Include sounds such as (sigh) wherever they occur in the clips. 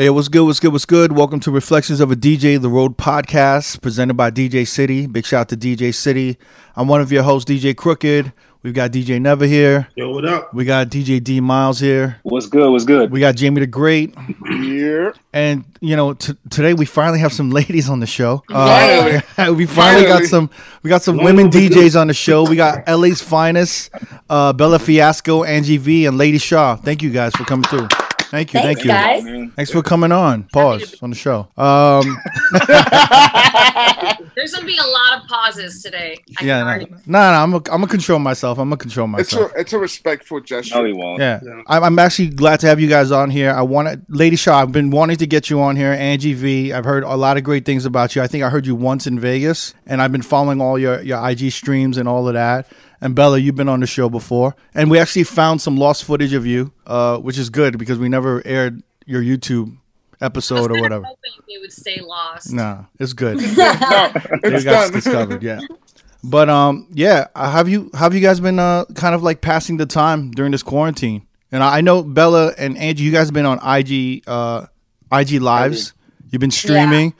Hey, what's good? What's good? What's good? Welcome to Reflections of a DJ, the Road podcast, presented by DJ City. Big shout out to DJ City. I'm one of your hosts, DJ Crooked. We've got DJ Never here. Yo, what up? We got DJ D Miles here. What's good? What's good? We got Jamie the Great. Yeah. And you know, t- today we finally have some ladies on the show. Finally. Uh, (laughs) we finally got some. We got some Long women. DJs on the show. We got LA's finest, uh, Bella Fiasco, Angie V, and Lady Shaw. Thank you guys for coming through. Thank you. Thanks, thank you. guys. Thanks for coming on. Pause on the show. Um, (laughs) There's gonna be a lot of pauses today. I yeah, can no, already- no, no, I'm gonna control myself. I'm gonna control It's a myself. it's a respectful gesture. No, he won't. Yeah, Yeah. I'm, I'm actually glad to have you guys on here. I want to, Lady Shaw. I've been wanting to get you on here. Angie V. I've heard a lot of great things about you. I think I heard you once in Vegas, and I've been following all your your IG streams and all of that. And Bella, you've been on the show before, and we actually found some lost footage of you, uh, which is good because we never aired your YouTube I was episode or kinda whatever. hoping they would stay lost. Nah, it's good. (laughs) No, they it's got done. discovered. Yeah. But um, yeah. uh, Have you have you guys been uh kind of like passing the time during this quarantine? And I I know Bella and Angie, you guys have been on IG uh IG lives. You've been streaming,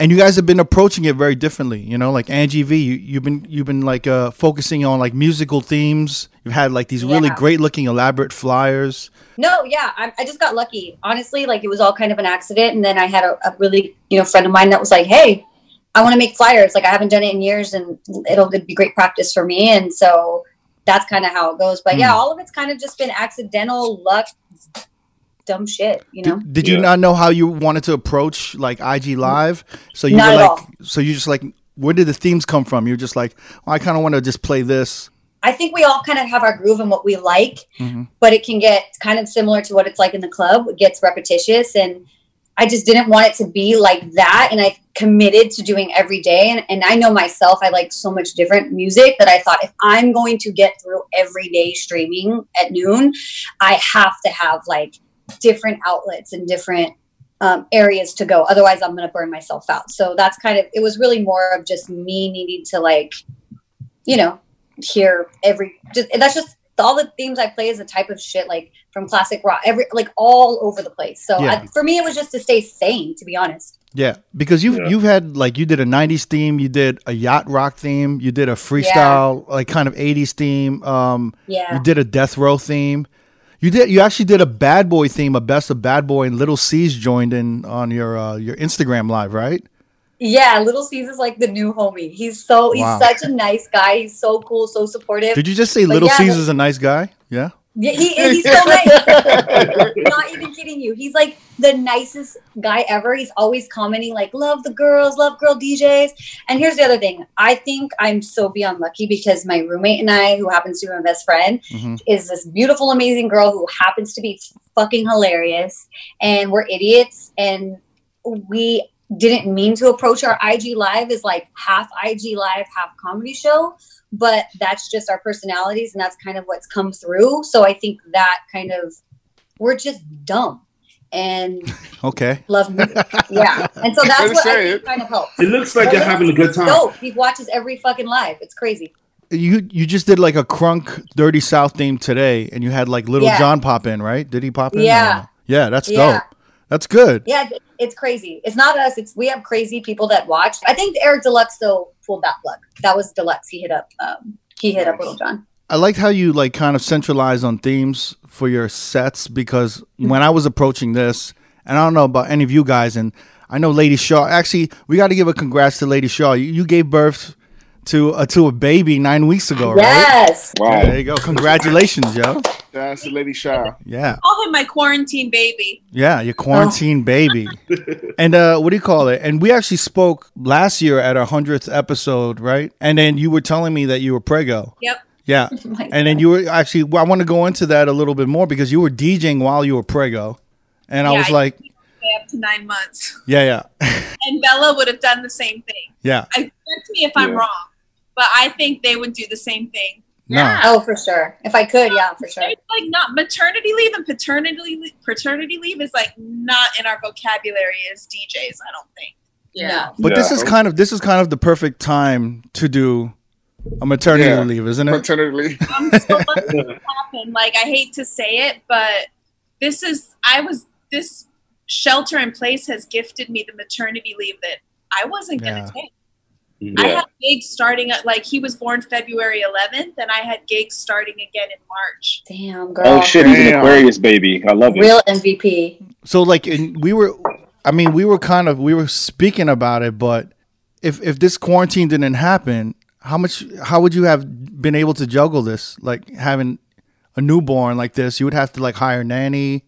and you guys have been approaching it very differently. You know, like Angie V, you, you've been you've been like uh focusing on like musical themes. You've had like these really Yeah. great looking elaborate flyers. No, yeah, I, I just got lucky. Honestly, like it was all kind of an accident, and then I had a, a really you know friend of mine that was like, "Hey, I want to make flyers. Like I haven't done it in years, and it'll be great practice for me." And so that's kind of how it goes. But yeah, Hmm. all of it's kind of just been accidental luck, dumb shit. You know? Did, did you Yeah. not know how you wanted to approach like IG live? So you Not were like, all. so you just like, where did the themes come from? You're just like, well, I kind of want to just play this. I think we all kind of have our groove and what we like, Mhm. but it can get kind of similar to what it's like in the club. It gets repetitious, and I just didn't want it to be like that. And I committed to doing every day. And, and I know myself, I like so much different music that I thought if I'm going to get through every day streaming at noon, I have to have like different outlets and different um, areas to go. Otherwise, I'm going to burn myself out. So that's kind of, it was really more of just me needing to like, you know, hear every just that's just all the themes I play is a type of shit like from classic rock every like all over the place. So Yeah. I, for me, it was just to stay sane, to be honest. Yeah, because you've Yeah. you've had like you did a '90s theme, you did a yacht rock theme, you did a freestyle like kind of '80s theme. Um, Yeah, you did a death row theme. You did. You actually did a bad boy theme, a best of bad boy, and Lil' Cease joined in on your uh, your Instagram live, right? yeah. Lil' Cease is like the new homie. He's so he's Wow. such a nice guy. He's so cool, so supportive. Did you just say But Little yeah, is a nice guy? Yeah. Yeah, he he's so nice. (laughs) Not even kidding you. He's like the nicest guy ever. He's always commenting like, "Love the girls, love girl DJs." And here's the other thing. I think I'm so beyond lucky because my roommate and I, who happens to be my best friend, Mhm. is this beautiful, amazing girl who happens to be fucking hilarious. And we're idiots, and we didn't mean to approach our IG live as like half IG live, half comedy show but that's just our personalities and that's kind of what's come through so i think that kind of we're just dumb and (laughs) Okay. love (laughs) music yeah and so that's Better what I think it. kind of helps It looks like you're having a good time. dope he watches every fucking live it's crazy You you just did like a crunk dirty south theme today, and you had like Little Yeah. John pop in, right? Did he pop in? Yeah. don't. Yeah, that's Yeah. dope. That's good. yeah it's, it's crazy it's not us it's we have crazy people that watch i think Eric D-Lux though pulled that plug that was deluxe he hit up um he hit up Lil Jon I liked how you like kind of centralize on themes for your sets because when I was approaching this, and I don't know about any of you guys, and I know Lady Shaw. Actually, we got to give a congrats to Lady Shaw. You, you gave birth to a to a baby nine weeks ago, right? yes Wow. there you go. Congratulations, yo. That's the lady Shaw. Yeah, Call him my quarantine baby. yeah, your quarantine baby. (laughs) And uh, what do you call it? And we actually spoke last year at our hundredth episode, right? And then you were telling me that you were prego. Yep. Yeah. (laughs) My And then you were actually, well, I want to go into that a little bit more because you were DJing while you were prego. And I was I- like, Up to nine months. yeah, yeah, (laughs) And Bella would have done the same thing. yeah. I correct me if I'm wrong, but I think they would do the same thing. No. oh for sure if i could yeah for sure It's like not maternity leave and paternity leave, paternity leave is like not in our vocabulary as DJs. I don't think. no But this is kind of this is kind of the perfect time to do a maternity Yeah. leave, isn't it? Maternity leave. (laughs) I'm so lucky. (laughs) Like I hate to say it, but this is I was this shelter in place has gifted me the maternity leave that I wasn't going Yeah. to take. Yeah. I had gigs starting at like he was born February 11th, and I had gigs starting again in March. Damn, oh, girl. Oh shit, he's an Aquarius baby. I love it. Real MVP. So like, in, we were, I mean, we were kind of we were speaking about it, but if if this quarantine didn't happen, how much how would you have been able to juggle this? Like having a newborn like this, you would have to like hire a nanny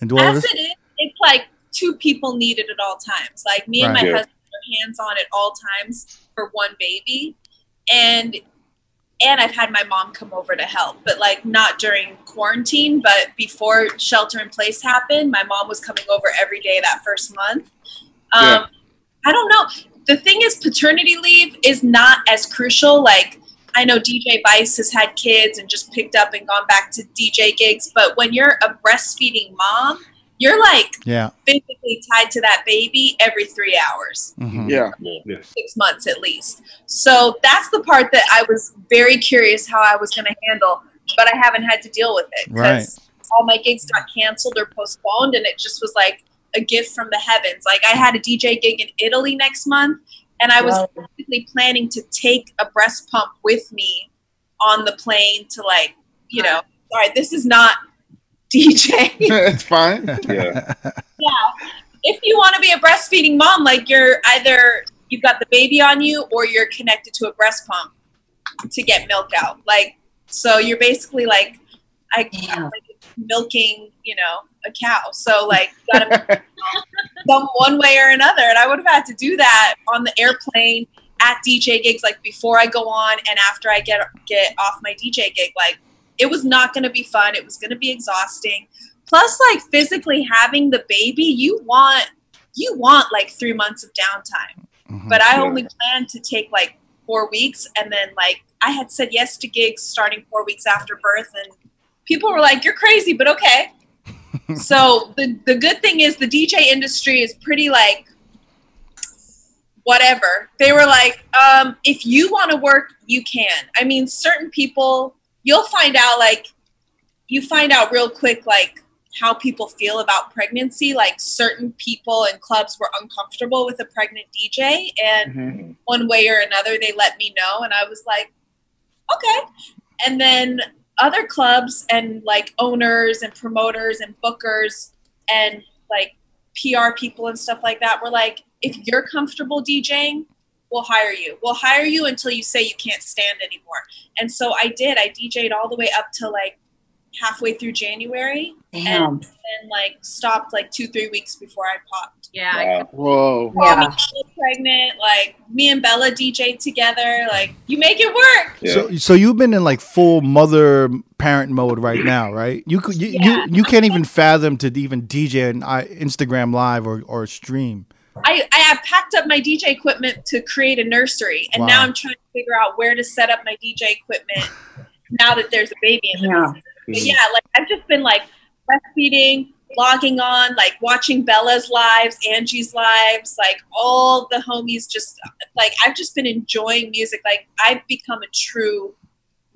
and do all As this. it is, it's like two people needed at all times. Like me and Right. my Yeah. husband are hands on at all times for one baby, and and I've had my mom come over to help, but like not during quarantine, but before shelter in place happened, my mom was coming over every day that first month. Um, Yeah. I don't know. The thing is, paternity leave is not as crucial. Like, I know DJ Vice has had kids and just picked up and gone back to DJ gigs, but when you're a breastfeeding mom, you're like Yeah. physically tied to that baby every three hours Mhm. Yeah. Yeah. six months at least. So that's the part that I was very curious how I was going to handle, but I haven't had to deal with it Right. all my gigs got canceled or postponed, and it just was like a gift from the heavens. Like I had a DJ gig in Italy next month, and I was Wow. basically planning to take a breast pump with me on the plane to like, you know, all right, this is not DJ. it's fine. (laughs) Yeah. yeah. If you want to be a breastfeeding mom, like you're either you've got the baby on you or you're connected to a breast pump to get milk out. Like so you're basically like I Damn. like milking, you know, a cow. So like you gotta (laughs) some one way or another. And I would have had to do that on the airplane at DJ gigs, like before I go on and after I get get off my DJ gig. Like it was not gonna be fun. It was gonna be exhausting. Plus, like physically having the baby, you want you want like three months of downtime. Mhm. But I Yeah. only planned to take like four weeks and then like I had said yes to gigs starting four weeks after birth and people were like, You're crazy, but okay. (laughs) so the the good thing is the DJ industry is pretty like whatever. They were like, um, if you want to work, you can. I mean, certain people you'll find out like you find out real quick like how people feel about pregnancy. Like certain people in clubs were uncomfortable with a pregnant DJ and Mhm. one way or another they let me know and i was like okay and then other clubs and like owners and promoters and bookers and like pr people and stuff like that were like if you're comfortable djing we'll hire you we'll hire you until you say you can't stand anymore and so i did i dj'd all the way up to like halfway through january Damn. and then like stopped like two three weeks before i popped Yeah. Wow. Whoa. Call me Yeah. Pregnant. Like me and Bella DJ together. Like you make it work. Yeah. So, so you've been in like full mother parent mode right now, right? You could, you, Yeah. you, you can't even fathom to even DJ an uh, Instagram live or, or stream. I, I have packed up my DJ equipment to create a nursery, and now I'm trying to figure out where to set up my DJ equipment now that there's a baby in the Yeah. But yeah, like I've just been like breastfeeding, logging on, like watching Bella's lives, Angie's lives, like all the homies. Just like I've just been enjoying music. Like I've become a true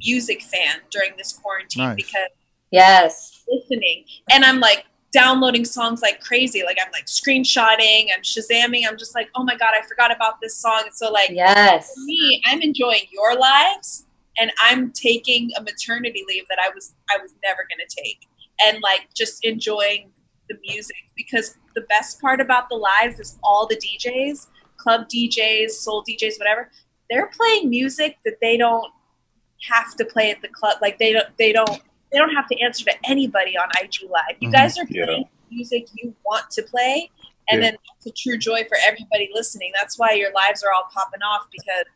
music fan during this quarantine Nice. because Yes. listening and i'm like downloading songs like crazy. Like i'm like screenshotting i'm shazamming i'm just like oh my god i forgot about this song. So like Yes. for me i'm enjoying your lives and i'm taking a maternity leave that i was i was never going to take. And like just enjoying the music because the best part about the lives is all the djs club djs soul djs whatever they're playing music that they don't have to play at the club. Like they don't they don't they don't have to answer to anybody on IG Live. You Mhm. guys are Yeah. playing music you want to play, and Yeah. then that's a true joy for everybody listening. That's why your lives are all popping off because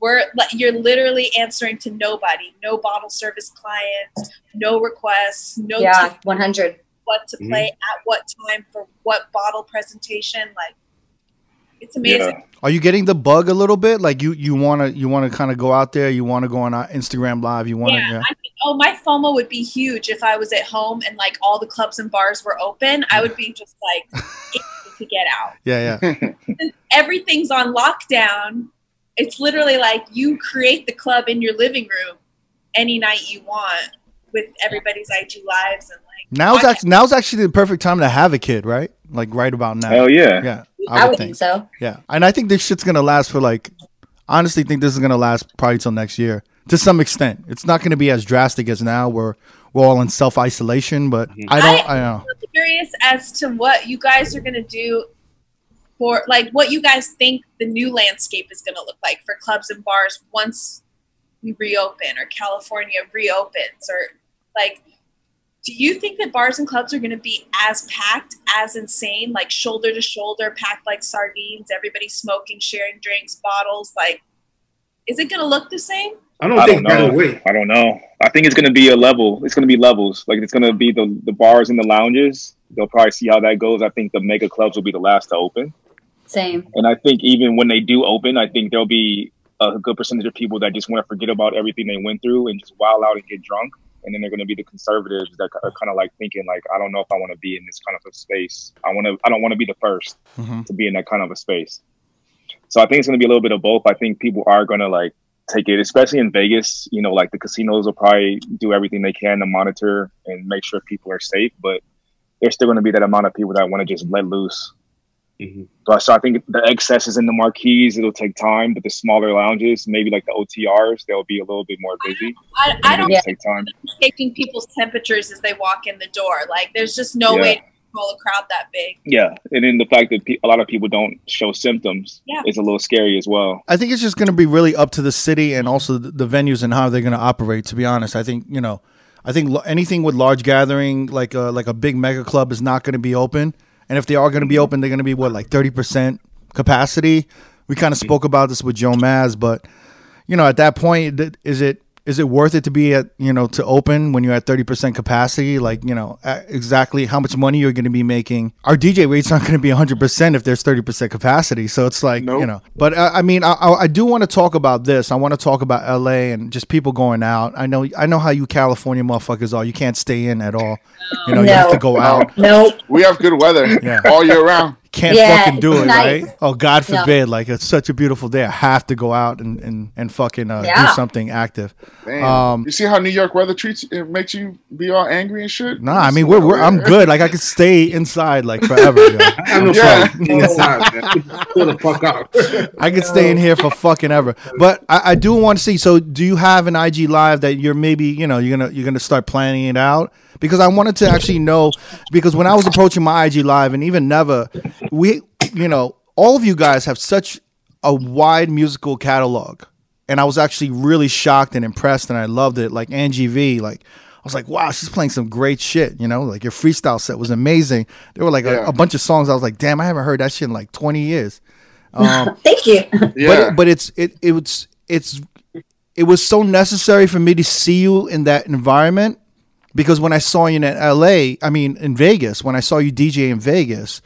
we're you're literally answering to nobody, no bottle service clients, no requests, no Yeah. One hundred. what to Mhm. play at what time for what bottle presentation. Like it's amazing. Yeah. Are you getting the bug a little bit? Like you, you want to, you want to kind of go out there. You want to go on uh, Instagram live. You want to, Yeah, yeah. I mean, oh, my FOMO would be huge if I was at home and like all the clubs and bars were open. I would be just like to get out. (laughs) Yeah, yeah. Since everything's on lockdown, it's literally like you create the club in your living room any night you want with everybody's IG lives and like Now's watching- actually now's actually the perfect time to have a kid, right? Like right about now. Hell yeah. Yeah, I would think so. Yeah, and I think this shit's gonna last for like. Honestly, think this is gonna last probably till next year to some extent. It's not gonna be as drastic as now, where we're all in self isolation. But mm-hmm. I don't. I, know. I'm curious as to what you guys are gonna do for like what you guys think the new landscape is gonna look like for clubs and bars once we reopen or California reopens or like do you think that bars and clubs are going to be as packed as insane like shoulder to shoulder packed like sardines everybody smoking sharing drinks bottles like is it going to look the same I don't I think don't know. I don't know. I think it's gonna be a level. It's gonna be levels. Like it's gonna be the the bars and the lounges. They'll probably see how that goes. I think the mega clubs will be the last to open. Same. And I think even when they do open, I think there'll be a good percentage of people that just want to forget about everything they went through and just wild out and get drunk. And then they're going to be the conservatives that are kind of like thinking like, I don't know if I want to be in this kind of a space. I want to. I don't want to be the 1st Mhm. to be in that kind of a space. So I think it's going to be a little bit of both. I think people are going to like take it, especially in Vegas. You know, like the casinos will probably do everything they can to monitor and make sure people are safe, but there's still going to be that amount of people that want to just let loose. Mhm. But so I think the excesses in the marquees, it'll take time, but the smaller lounges, maybe like the OTRs, they'll be a little bit more busy. i, and I it'll don't just take time. taking people's temperatures as they walk in the door like there's just no Yeah. way to control a crowd that big Yeah, and then the fact that pe- a lot of people don't show symptoms Yeah. is a little scary as well. I think it's just going to be really up to the city and also the, the venues and how they're going to operate. To be honest, I think you know, I think lo- anything with large gathering like a like a big mega club is not going to be open. And if they are going to be open, they're going to be what like thirty percent capacity. We kind of spoke about this with Joe Maz, but you know, at that point, is it is it worth it to be at you know to open when you're at thirty percent capacity? Like you know exactly how much money you're going to be making. Our DJ rates aren't going to be hundred percent if there's thirty percent capacity. So it's like Nope. you know. But uh, I mean, I, I I do want to talk about this. I want to talk about L.A. and just people going out. I know I know how you California motherfuckers are. You can't stay in at all. You know, you have to go out. Nope. We have good weather Yeah. all year round. Can't Yeah, fucking do it, nice. right? Oh God No. forbid! Like it's such a beautiful day. I have to go out and and, and fucking uh, do something active. Um, you see how New York weather treats it makes you be all angry and shit? Nah, I mean we're, we're I'm good. Like I could stay inside like forever. (laughs) I have Yeah. inside. Pull the fuck out. (laughs) I could stay in here for fucking ever. But I, I do want to see. So, do you have an IG live that you're maybe you know you're gonna you're gonna start planning it out? Because I wanted to actually know. Because when I was approaching my IG live, and even never, we you know all of you guys have such a wide musical catalog, and I was actually really shocked and impressed, and I loved it. Like Angie V, like. I was like, wow, she's playing some great shit. You know, like your freestyle set was amazing. There were like a, Yeah. a bunch of songs. I was like, damn, I haven't heard that shit in like 20 years. (laughs) Um, Thank you. Yeah. but but it's it it was it's it was so necessary for me to see you in that environment because when I saw you in L.A., I mean in Vegas, when I saw you DJ in Vegas,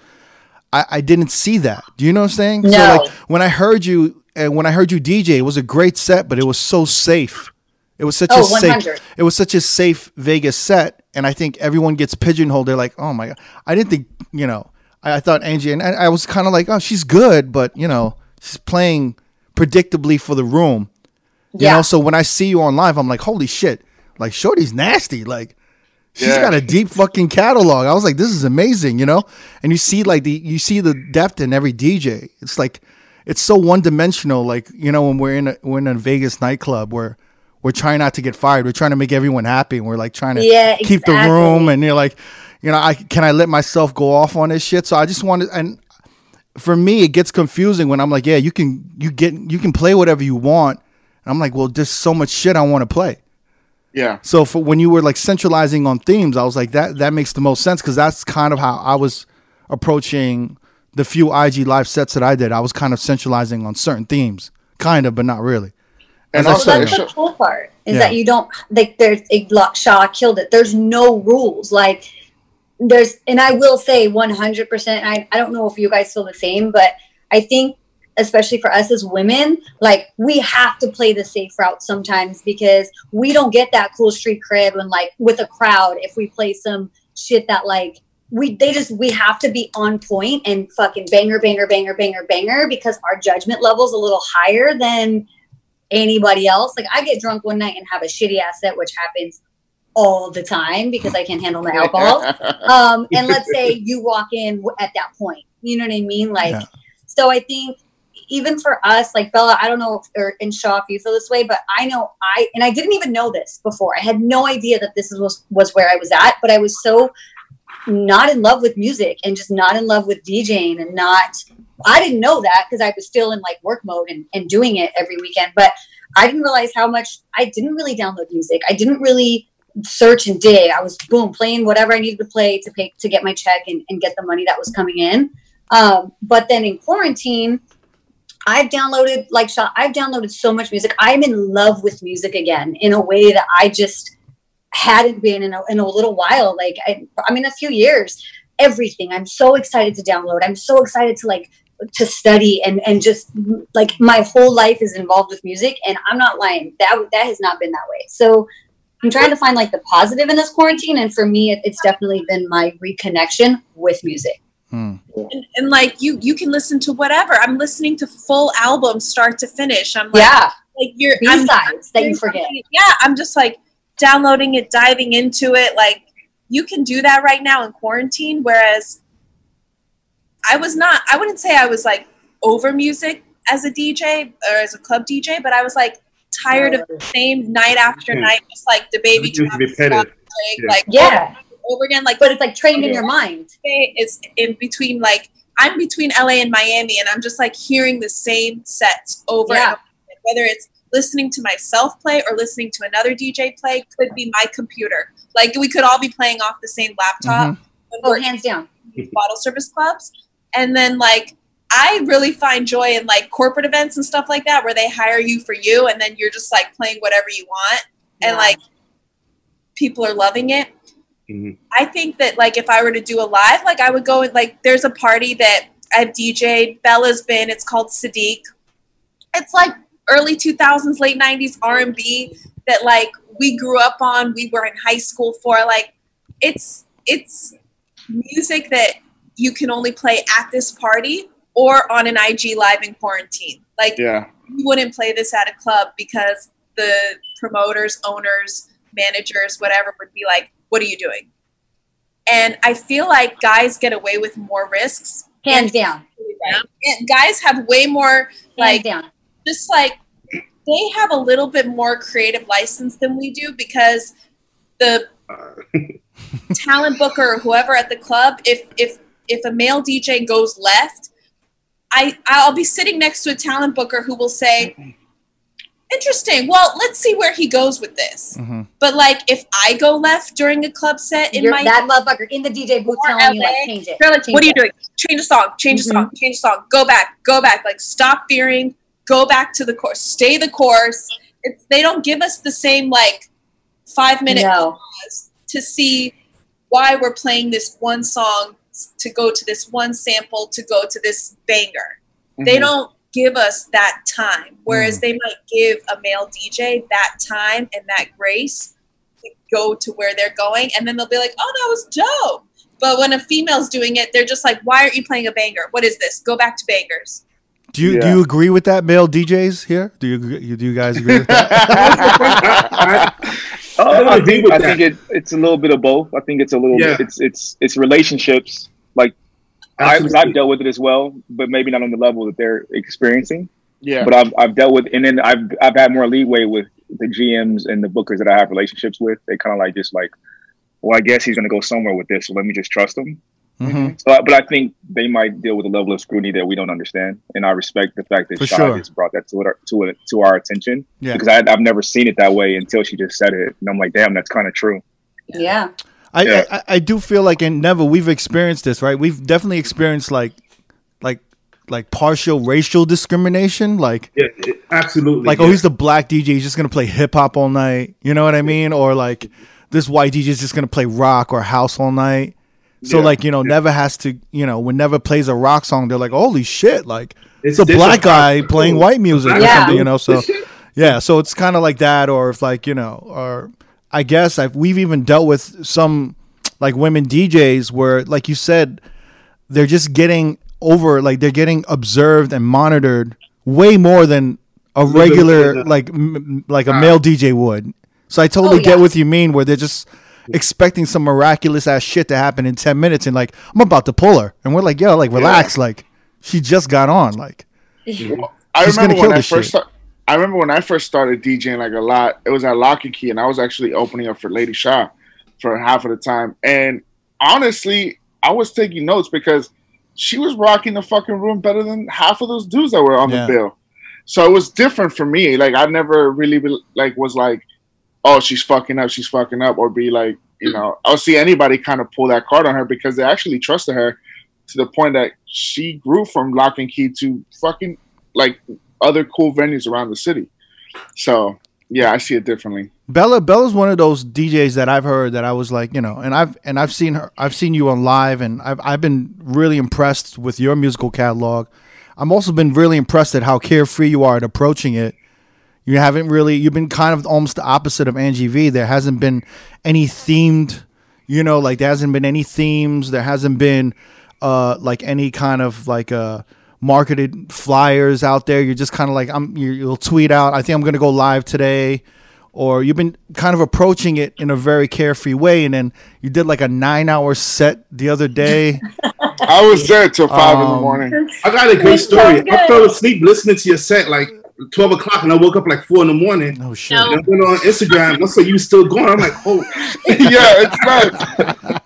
I, I didn't see that. Do you know what I'm saying? So No. like when I heard you and when I heard you DJ, it was a great set, but it was so safe. It was such Oh, a safe. 100. It was such a safe Vegas set, and I think everyone gets pigeonholed. They're like, "Oh my god!" I didn't think you know. I, I thought Angie, and I, I was kind of like, "Oh, she's good," but you know, she's playing predictably for the room. You Yeah. know, so when I see you on live, I'm like, "Holy shit!" Like, Shorty's nasty. Like, she's Yeah. got a deep fucking catalog. I was like, "This is amazing," you know. And you see like the you see the depth in every DJ. It's like it's so one dimensional. Like you know, when we're in a, we're in a Vegas nightclub where we're trying not to get fired. We're trying to make everyone happy, and we're like trying to Yeah, keep the room. And you're like, you know, I can I let myself go off on this shit? So I just wanted and. For me, it gets confusing when I'm like, yeah, you can you get you can play whatever you want. And I'm like, well, there's so much shit I want to play. Yeah. So for when you were like centralizing on themes, I was like that that makes the most sense because that's kind of how I was approaching the few IG live sets that I did. I was kind of centralizing on certain themes, kind of, but not really. And As I also, said, that's the cool part is Yeah. that you don't like there's a lot Shaw killed it. There's no rules. Like there's and I will say 100 percent I, I don't know if you guys feel the same, but I think especially for us as women, like we have to play the safe route sometimes because we don't get that cool street crib when like with a crowd if we play some shit that like we they just we have to be on point and fucking banger banger banger banger banger because our judgment level's a little higher than anybody else. Like I get drunk one night and have a shitty ass set, which happens all the time because I can't handle my alcohol. (laughs) Um, and let's say you walk in at that point, you know what I mean? Like, Yeah. so I think even for us, like Bella, I don't know, if, or in Shaw, if you feel this way, but I know I, and I didn't even know this before. I had no idea that this was was where I was at, but I was so not in love with music and just not in love with DJing and not. I didn't know that because I was still in like work mode and, and doing it every weekend, but I didn't realize how much I didn't really download music. I didn't really search and dig. I was boom playing whatever I needed to play to pay to get my check and, and get the money that was coming in. Um, but then in quarantine, I've downloaded like I've downloaded so much music. I'm in love with music again in a way that I just hadn't been in a, in a little while. Like I, I mean, a few years. Everything. I'm so excited to download. I'm so excited to like to study and and just like my whole life is involved with music. And I'm not lying. That that has not been that way. So I'm trying to find like the positive in this quarantine. And for me, it, it's definitely been my reconnection with music. Hmm. and, and like you you can listen to whatever i'm listening to full albums start to finish i'm like Yeah, like you're B I'm- sides that you forget. yeah i'm just like downloading it diving into it like you can do that right now in quarantine whereas i was not i wouldn't say i was like over music as a dj or as a club dj but i was like tired of the same night after Yeah. night just like the baby It's just Travis repetitive. Scott, like, Yeah. like Yeah, over again like but it's like trained in your mind. It's in between like I'm between LA and Miami and I'm just like hearing the same sets over Yeah. and over again. whether it's listening to myself play or listening to another DJ play could be my computer. Like we could all be playing off the same laptop mm-hmm. when Oh, hands down. (laughs) bottle service clubs. And then like I really find joy in like corporate events and stuff like that where they hire you for you and then you're just like playing whatever you want and like people are loving it. Mhm. I think that like if I were to do a live, like I would go and like there's a party that I've DJ'd. Bella's been. It's called Sadiq. It's like early 2000s, late 90s R&B that like we grew up on. We were in high school for. Like it's it's music that you can only play at this party or on an IG live in quarantine. Like Yeah. you wouldn't play this at a club because the promoters, owners, managers, whatever would be like, "What are you doing?" And I feel like guys get away with more risks. Hands down. And guys have way more like down. just like they have a little bit more creative license than we do because the (laughs) talent booker or whoever at the club if if if a male dj goes left i i'll be sitting next to a talent booker who will say interesting. Well let's see where he goes with this. Mhm. but like if i go left during a club set in You're my that motherfucker in the DJ booth Or telling you like change it. they're change what are you it. doing? Change the song change the song change the song. Go back go back. Like stop fearing. Go back to the course. Stay the course. It's, they don't give us the same like five minute No. pause to see why we're playing this one song to go to this one sample to go to this banger. They Mhm. don't give us that time whereas mm. they might give a male dj that time and that grace to go to where they're going and then they'll be like oh that was dope but when a female's doing it they're just like why aren't you playing a banger what is this go back to bangers Do you do you agree with that, male DJs here? Do you do you guys agree with that? I, (laughs) I (laughs) I agree think with I that. think it, it's a little bit of both. I think it's a little Yeah. bit it's it's it's relationships. Like I, because I've dealt with it as well, but maybe not on the level that they're experiencing. Yeah. But I've I've dealt with, and then I've I've had more leeway with the GMs and the bookers that I have relationships with. They kind of like just like, well, I guess he's gonna go somewhere with this, so let me just trust him. Mhm. So, but I think they might deal with a level of scrutiny that we don't understand, and I respect the fact that For Shai sure. has brought that to it to it to our attention. Yeah. Because I, I've never seen it that way until she just said it, and I'm like, damn, that's kind of true. Yeah. I, Yeah. I I do feel like in Never we've experienced this, right? We've definitely experienced like like like partial racial discrimination, like Yeah, absolutely. like oh, yeah. oh he's the black DJ, he's just gonna play hip hop all night. You know what I mean? Or like this white DJ is just gonna play rock or house all night. So Yeah. like you know, Never has to you know when Never plays a rock song, they're like holy shit, like it's, It's a black guy playing white music or something, you know. So yeah, so it's kind of like that, or if like you know, or I guess I've we've even dealt with some like women DJs where, like you said, they're just getting over, like they're getting observed and monitored way more than a Little bit more regular like m- like a male DJ would. So I totally Oh, get what you mean, where they're just expecting some miraculous ass shit to happen in ten minutes, and like I'm about to pull her, and we're like, yo, like relax, like she just got on, like. I She's remember gonna kill when I this first shit. sta- I remember when I first started DJing like a lot. It was at Lock and Key, and I was actually opening up for Lady Shaw for half of the time. And honestly, I was taking notes because she was rocking the fucking room better than half of those dudes that were on Yeah. the bill. So it was different for me. Like I never really be, like was like, oh, she's fucking up, she's fucking up, or be like, you mm. know, I'll see anybody kind of pull that card on her because they actually trusted her to the point that she grew from Lock and Key to fucking like other cool venues around the city. So yeah, I see it differently. Bella Bella's one of those DJs that I've heard that I was like, you know, and I've and I've seen her I've seen you on live and I've I've been really impressed with your musical catalog. I'm also been really impressed at how carefree you are at approaching it. You haven't really you've been kind of almost the opposite of Angie V. There hasn't been any themed, you know, like there hasn't been any themes, there hasn't been uh like any kind of like uh marketed flyers out there. You're just kind of like I'm you- you'll tweet out, I think I'm going to go live today or you've been kind of approaching it in a very carefree way and then you did like a 9-hour set the other day. (laughs) I was there till five in the Um, morning. I got a great story. I fell asleep listening to your set like 12 o'clock and I woke up like 4 in the morning. oh shit. No. And I went on Instagram. I saw you still going. I'm like, oh, (laughs) (laughs) yeah, it's nuts.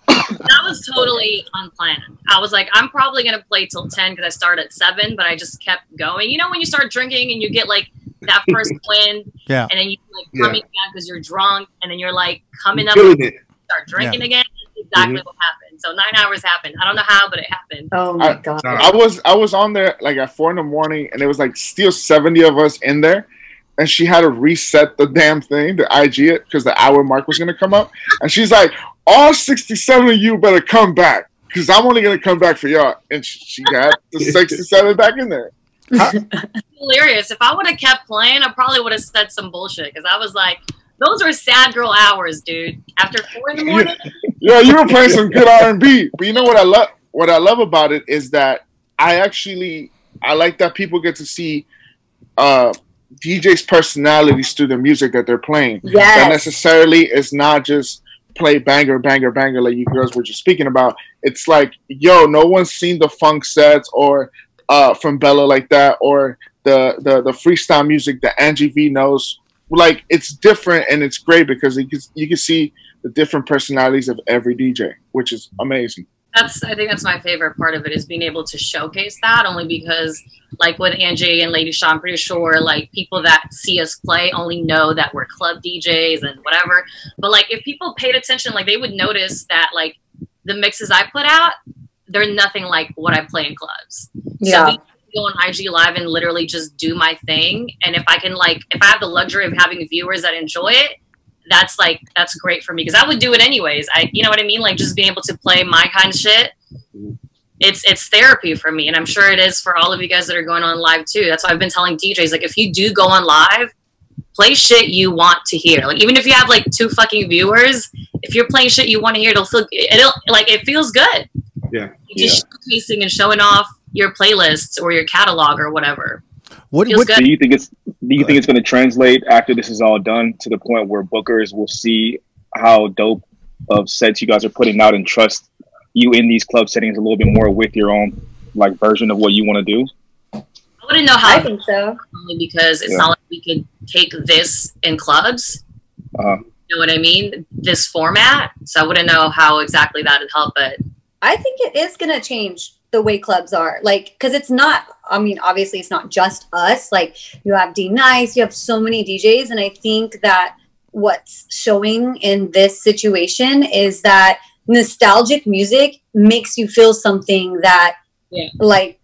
That was totally unplanned. I was like, I'm probably gonna play till ten because I start at seven, but I just kept going. You know, when you start drinking and you get like that (laughs) first wind, Yeah. and then you like Yeah. coming down because you're drunk, and then you're like coming up and it. start drinking again. That's exactly mm-hmm. what happened. So nine hours happened. I don't know how, but it happened. Oh my I- god. I was I was on there like at four in the morning, and it was like still seventy of us in there, and she had to reset the damn thing, the IG it, because the hour mark was gonna come up, and she's like, "All sixty-seven of you better come back, because I'm only gonna come back for y'all," and she, she got the (laughs) sixty-seven back in there. (laughs) Hilarious. If I would have kept playing, I probably would have said some bullshit because I was like, those were sad girl hours, dude. After four in the morning. Yeah, you were playing some good R and B, but you know what I love? What I love about it is that I actually I like that people get to see uh, DJ's personalities through the music that they're playing. That Yes. necessarily is not just play banger, banger, banger like you girls were just speaking about. It's like, yo, no one's seen the funk sets or uh, from Bella like that, or the the the freestyle music that Angie V knows. Like it's different and it's great because you can you can see the different personalities of every DJ, which is amazing. That's I think that's my favorite part of it is being able to showcase that only because like with Angie and Lady Shaw, I'm pretty sure like people that see us play only know that we're club DJs and whatever. But like if people paid attention, like they would notice that like the mixes I put out, they're nothing like what I play in clubs. Yeah. So go on IG Live and literally just do my thing. And if I can like if I have the luxury of having viewers that enjoy it, that's like that's great for me because I would do it anyways. I you know what I mean? Like just being able to play my kind of shit. It's it's therapy for me, and I'm sure it is for all of you guys that are going on live too. That's why I've been telling DJs like if you do go on live, play shit you want to hear. Like even if you have like two fucking viewers, if you're playing shit you want to hear, it'll feel it'll like it feels good. Yeah. You're just showcasing and showing off your playlists or your catalog or whatever. What, what. Do you think it's do you think it's going to translate after this is all done to the point where bookers will see how dope of sets you guys are putting out and trust you in these club settings a little bit more with your own like version of what you want to do? I wouldn't know how I think so. only because it's Yeah. not like we could take this in clubs. Uh, You know what I mean? This format. So I wouldn't know how exactly that would help, but I think it is going to change the way clubs are. Like, because it's not, I mean, obviously, it's not just us. Like, you have D Nice, you have so many DJs. And I think that what's showing in this situation is that nostalgic music makes you feel something that, Yeah. like,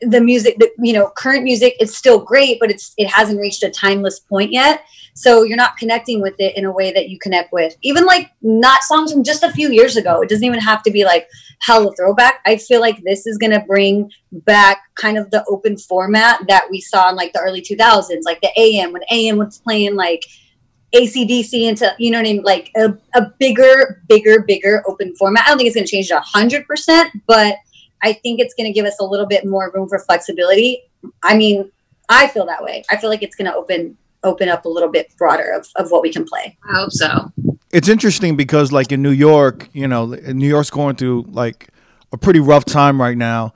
the music that you know current music is still great but it's it hasn't reached a timeless point yet so you're not connecting with it in a way that you connect with even like not songs from just a few years ago it doesn't even have to be like hella throwback. I feel like this is to bring back kind of the open format that we saw in like the early 2000s like the am when am was playing like AC/DC into you know what i mean? Like a, a bigger bigger bigger open format. I don't think it's going to change it 100% but i think it's going to give us a little bit more room for flexibility. I mean i feel that way. I feel like it's going to open open up a little bit broader of, of what we can play. I hope so. It's interesting because, like in New York, you know, New York's going through like a pretty rough time right now.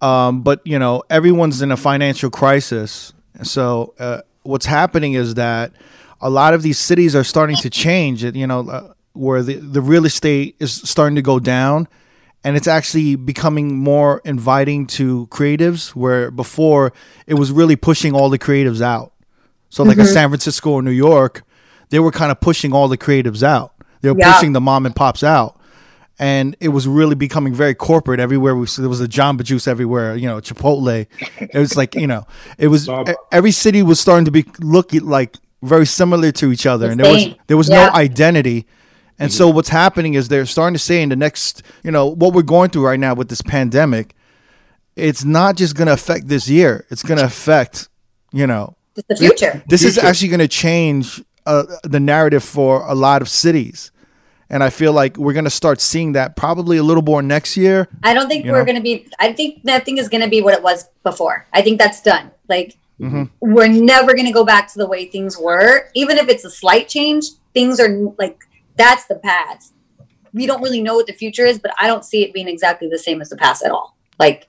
Um, but you know, everyone's in a financial crisis. So uh, what's happening is that a lot of these cities are starting to change. You know, uh, where the the real estate is starting to go down, and it's actually becoming more inviting to creatives. Where before it was really pushing all the creatives out. So like a San Francisco or New York, they were kind of pushing all the creatives out. They were Yeah. pushing the mom and pops out. And it was really becoming very corporate everywhere. We there was a Jamba Juice everywhere, you know, Chipotle. It was like you know, it was every city was starting to be looking like very similar to each other, The and there was there was Yeah. no identity. And so mm-hmm. what's happening is they're starting to say in the next, you know, what we're going through right now with this pandemic, it's not just going to affect this year. It's going to affect, you know, the future. this is Future. actually going to change uh, the narrative for a lot of cities. And I feel like we're going to start seeing that probably a little more next year. I don't think we're going to be. I think nothing is going to be what it was before. I think that's done. Like Mm-hmm. we're never going to go back to the way things were, even if it's a slight change. Things are like that's the past. We don't really know what the future is, but I don't see it being exactly the same as the past at all. Like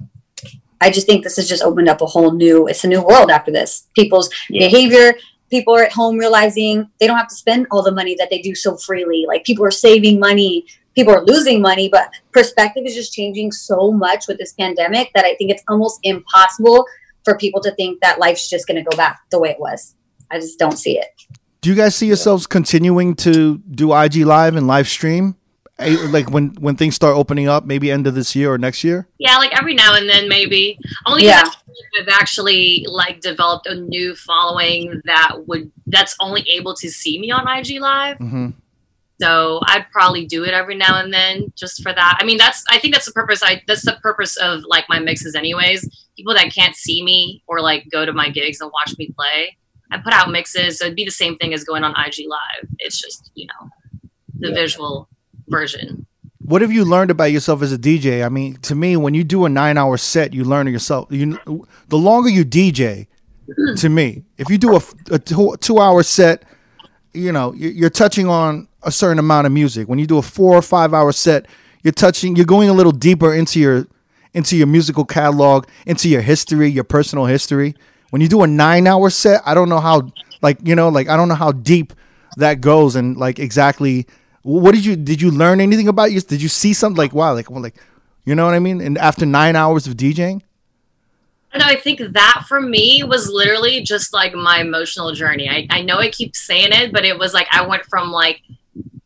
I just think this has just opened up a whole new. It's a new world after this. People's Yeah. behavior. People are at home realizing they don't have to spend all the money that they do so freely. Like people are saving money people are losing money, but perspective is just changing so much with this pandemic that I think it's almost impossible for people to think that life's just going to go back the way it was. I just don't see it. Do you guys see yourselves continuing to do IG live and live stream? Like when when things start opening up, maybe end of this year or next year? Yeah, like every now and then maybe. Only Yeah. I've actually like developed a new following that would that's only able to see me on IG Live. hmm So I'd probably do it every now and then just for that. I mean, that's I think that's the purpose. I that's the purpose of like my mixes, anyways. People that can't see me or like go to my gigs and watch me play, I put out mixes. So it'd be the same thing as going on IG Live. It's just you know the Yeah. visual version. What have you learned about yourself as a DJ? I mean, to me, when you do a nine-hour set, you learn yourself. You, the longer you DJ, hmm. to me, if you do a, a two, two-hour set, you know, you're touching on a certain amount of music. When you do a four or five-hour set, you're touching, you're going a little deeper into your into your musical catalog, into your history, your personal history. When you do a nine-hour set, I don't know how, like, you know, like I don't know how deep that goes and like exactly what did you did you learn anything about you? Did you see something like wow like well, like you know what i mean? And after nine hours of djing? And I think that for me was literally just like my emotional journey. I, I know I keep saying it, but it was like I went from like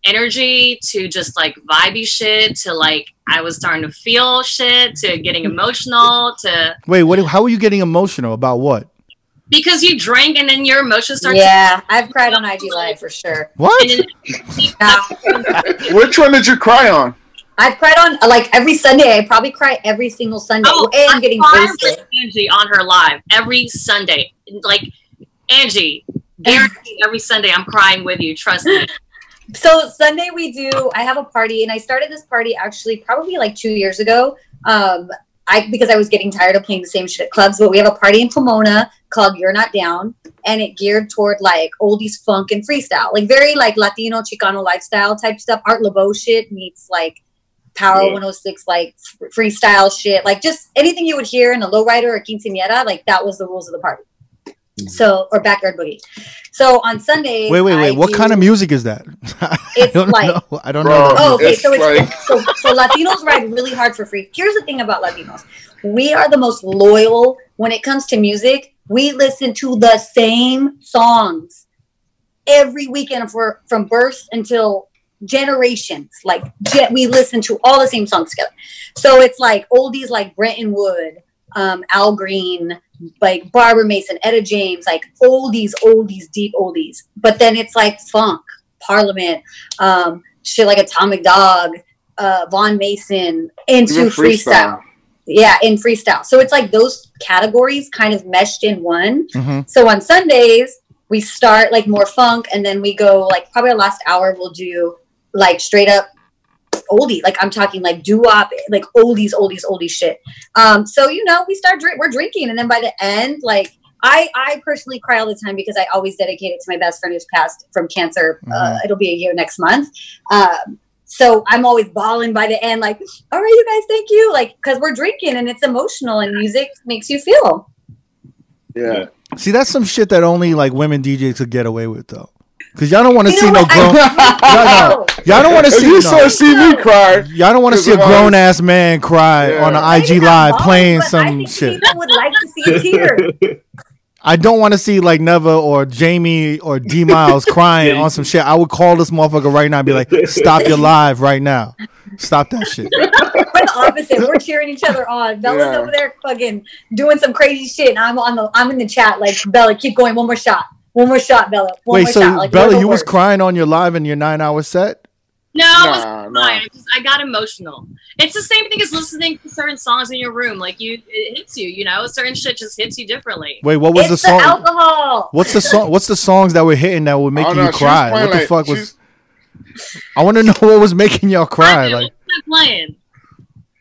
energy to just like vibey shit to like I was starting to feel shit to getting emotional to wait what how are you getting emotional? About what because you drank and then your emotions start Yeah, I've cried on IG Live for sure. what to and then, (laughs) (laughs) Which one did you cry on? I've cried on like every Sunday. I probably cry every single Sunday. Oh, and I'm getting cry wasted. with Angie on her live every Sunday. Like Angie, guaranteed every Sunday I'm crying with you. Trust me. (laughs) So Sunday we do. I have a party, and I started this party actually probably like two years ago. Um, I because I was getting tired of playing the same shit at clubs. But we have a party in Pomona called You're Not Down, and it geared toward like oldies, funk, and freestyle, like very like Latino Chicano lifestyle type stuff. Art Laboe shit meets like Power Yeah. 106 like f- freestyle shit, like just anything you would hear in a lowrider or quinceañera. Like that was the rules of the party. So or backyard boogie. So on Sunday, wait wait wait what kind of music is that (laughs) I It's don't like- know i don't know that Oh, okay. It's So it's like- so so Latinos ride really hard for free. Here's the thing about Latinos: we are the most loyal when it comes to music. We listen to the same songs every weekend for from birth until generations. Like ge- we listen to all the same songs together. So it's like oldies like Brenton Wood, um, Al Green, like Barbara Mason, Etta James, like oldies, oldies, deep oldies. But then it's like funk, Parliament, um, shit like Atomic Dog, uh, Vaughan Mason, into Even freestyle. Yeah, in freestyle. So it's like those categories kind of meshed in one. Mhm. So on Sundays, we start like more funk and then we go like probably our last hour we'll do like straight up oldie. Like I'm talking like doo-wop, like oldies, oldies, oldies shit. Um, so you know, we start drink we're drinking and then by the end, like I I personally cry all the time because I always dedicate it to my best friend who's passed from cancer. Uh, Mhm. it'll be a year next month. Um, so I'm always bawling by the end, like, all right, you guys, thank you, like, because we're drinking and it's emotional and music makes you feel. Yeah. See, that's some shit that only like women DJs could get away with though. Cause y'all don't want to see no grown. (laughs) No. no. Y'all don't want to see. you no. saw see me cry, Y'all don't want to see a grown oh, ass man cry Yeah. on an IG live bawling, playing but I some shit. People would like to see a tear. (laughs) I don't want to see like Neva or Jamie or D Miles (laughs) crying on some shit. I would call this motherfucker right now and be like, "Stop your live right now. Stop that shit." We're the opposite. We're cheering each other on. Bella's Yeah. over there fucking doing some crazy shit, and I'm on the I'm in the chat like Bella, keep going, one more shot, one more shot, Bella, one Wait, more so shot. Like, Bella, we're you was crying on your live in your nine hour set? No, I was Nah, fine. nah. I, just, I got emotional. It's the same thing as listening to certain songs in your room. Like you, it hits you. You know, certain shit just hits you differently. Wait, what was It's the the, song? alcohol. What's the song? What's the songs that were hitting that were making Oh, no, you cry? playing What the like- fuck was? (laughs) I want to know what was making y'all cry. I know, Like, what's that playing?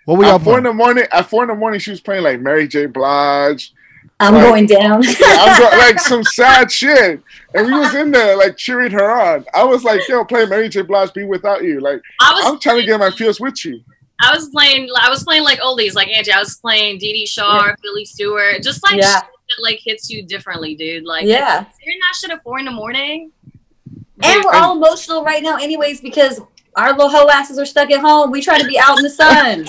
what were y'all At four in the morning, at four in the morning, she was playing like Mary J. Blige, I'm Right. going down. (laughs) Yeah, I'm go- like (laughs) some sad shit, and we was in there like cheering her on. I was like, "Yo, play Mary J. Blige, be without you." Like, I was I'm trying to get my feels with you. I was playing. I was playing like oldies, like Angie. I was playing Dee Dee Shaw, Billy Stewart, just like Yeah. shit that like hits you differently, dude. Like, Yeah. hearing that shit at four in the morning. and we're all emotional right now, anyways, because our little hoe asses are stuck at home. We try to be out in the sun.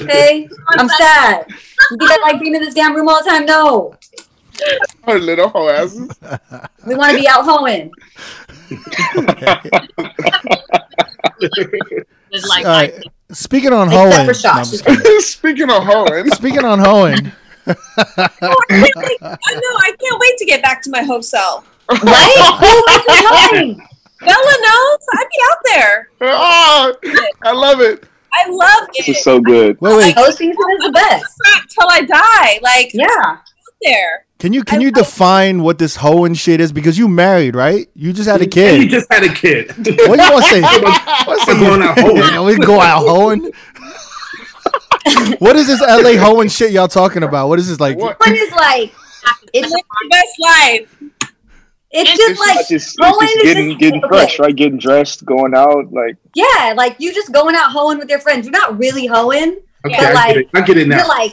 Okay, I'm sad. (laughs) You think I like being in this damn room all the time? No, Her little hoe asses. (laughs) we want to be out hoeing. (laughs) Is like, All right. Speaking on Except hoeing, for Shaw. No, I'm just kidding. Speaking of hoeing, speaking on hoeing, oh, I know. I can't wait to get back to my host self. Right? Who is this hoeing? Bella knows. I'd be out there. oh, I love it. I love it. This is so good. wait, wait. Hosting is the best. Till I die. Like Yeah. there. Can you can I you like- define what this hoeing shit is? Because you married, right? You just had a And you just had a kid. What do you want to say? (laughs) What's I'm (laughs) going out hoeing. Yeah, we go out hoeing. what is this LA hoeing shit y'all talking about? What is this like? What is One like, it's Live your best life. It's It's just It's like just, it's hoeing just is getting just- getting okay. fresh, right? Getting dressed, going out, like yeah, like you just going out hoeing with your friends. You're not really hoeing. Okay, But, I get it. I get it You're like,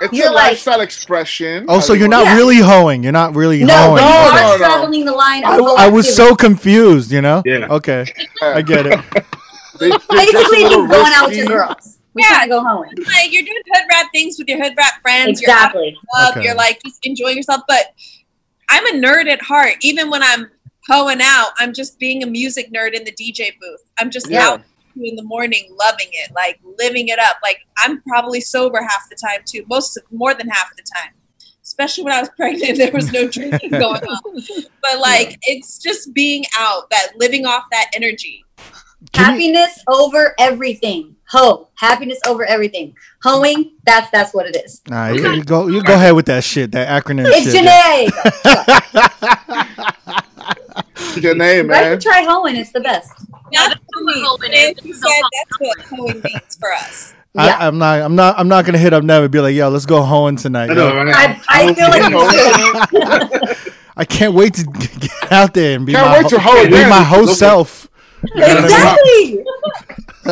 It's You're a like- lifestyle expression. Oh, so you're not Yeah. really hoeing. You're not really no, hoeing. you no, are no, no. traveling the line. Of I, whole I was activity. so confused, you know? Yeah. Okay. I get it. (laughs) They, they're (laughs) just a Basically, little just going out with risky. your girls. We Yeah. trying to go hoeing. Like you're doing hood rat things with your hood rat friends. Exactly. You're out, Okay. You're like just enjoying yourself. But I'm a nerd at heart. Even when I'm hoeing out, I'm just being a music nerd in the DJ booth. I'm just Yeah. out in the morning, loving it, like living it up. Like I'm probably sober half the time too. Most more than half the time. Especially when I was (laughs) pregnant, there was no drinking (laughs) going on. But like it's just being out, that living off that energy. Can you, Happiness over everything. Ho. Happiness over everything. Hoeing. That's that's what it is. nah, you, you go you go ahead with that shit, that acronym It's shit. Janae. (laughs) Your name, You guys man. should try hoeing. It's the best. Yeah, That's that's what hoeing is. Nancy said that's what hoeing means for us. Yeah. I, I'm not I'm not I'm not gonna hit up Neva and be like, yo, let's go hoeing tonight. I know, right? I, I feel like you. (laughs) I can't wait to (laughs) get out there and be Can't my wait to ho- hoe be my host self. exactly.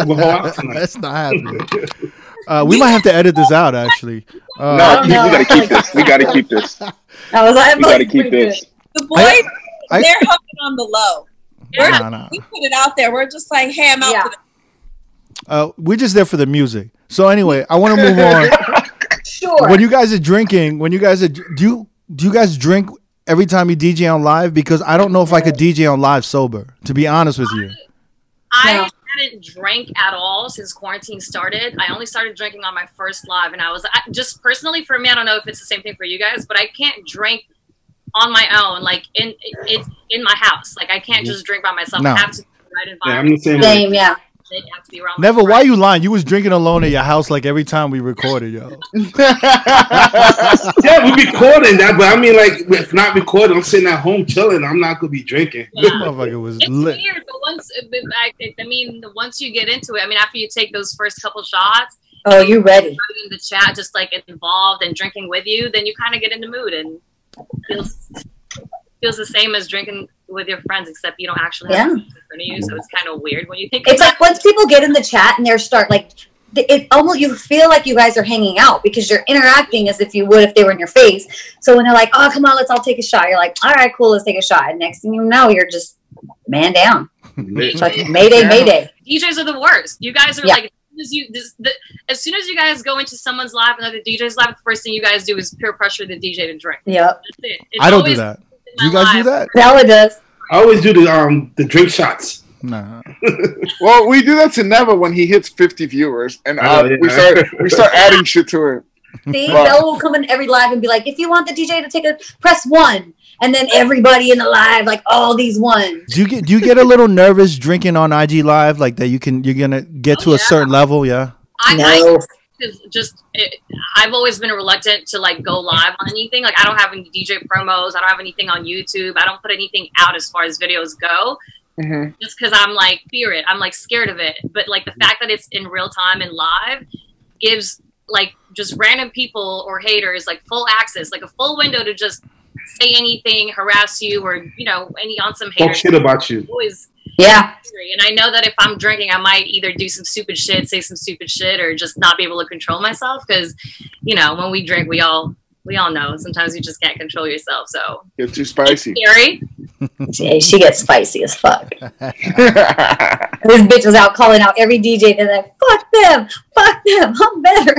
We'll go out tonight. (laughs) That's not happening. Uh, we might have to edit this out actually. Uh, no, don't we, gotta keep this. We gotta keep this. I was like, We gotta keep pretty good. this. The boys, I- they're hugging on the low. We're, nah, nah. We put it out there. We're just like, hey, I'm out Yeah. for the Uh, we're just there for the music. So anyway, I want to move on. (laughs) Sure. when you guys are drinking, when you guys are, do you do you guys drink every time you DJ on live? Because I don't know if I could DJ on live sober. To be honest with you, I No. Hadn't drank at all since quarantine started. I only started drinking on my first live, and I was I, just personally for me. I don't know if it's the same thing for you guys, but I can't drink on my own, like in it in my house. Like I can't mm-hmm. just drink by myself. No. I have to be in the right Yeah, I'm the same way. Same, yeah. They have to be around. never. Why friends. you lying? You was drinking alone at your house like every time we recorded, yo. (laughs) Yeah, we be recording that, but I mean, like, if not recording, I'm sitting at home chilling. I'm not gonna be drinking. This motherfucker was It's lit. weird, but once I, I mean, once you get into it, I mean, after you take those first couple shots, Oh, you ready? in the chat, just like involved and drinking with you, then you kind of get in the mood and feels feels the same as drinking with your friends, except you don't actually Yeah. have people in front of you. So it's kind of weird when you think It's about like once people get in the chat and they're start like it almost you feel like you guys are hanging out because you're interacting as if you would if they were in your face. So when they're like, "Oh, come on, let's all take a shot," you're like, "All right, cool, let's take a shot." And next thing you know, you're just man down. (laughs) It's like Mayday, Mayday. DJs are the worst. You guys are Yeah. like as soon as you this, the, as soon as you guys go into someone's live, another DJ's live, the first thing you guys do is peer pressure the DJ to drink. Yep, That's it. It's I don't do that. In Do you guys do that? Bella does. I always do the um the drink shots. Nah. (laughs) Well, we do that to Neva when he hits 50 viewers, and uh, Oh, yeah. we start we start (laughs) adding shit to it. See, Wow. Bella will come in every live and be like, "If you want the DJ to take a press one," and then everybody in the live like all these ones. Do you get do you get a little nervous drinking on IG Live like that? You can you're gonna get Oh, to a certain level, yeah. I, I No, is just it, I've always been reluctant to like go live on anything. Like I don't have any DJ promos. I don't have anything on YouTube. I don't put anything out as far as videos go. Mhm. Just because I'm like fear it. I'm like scared of it. But like the fact that it's in real time and live gives like just random people or haters like full access, like a full window to just say anything, harass you, or you know any on some haters. Talk shit about you. Always yeah. And I know that if I'm drinking, I might either do some stupid shit, say some stupid shit, or just not be able to control myself. Because, you know, when we drink, we all we all know sometimes you just can't control yourself. So Get too spicy. scary. she, she gets spicy as fuck. (laughs) This bitch was out calling out every DJ. They're like, "Fuck them, fuck them, I'm better."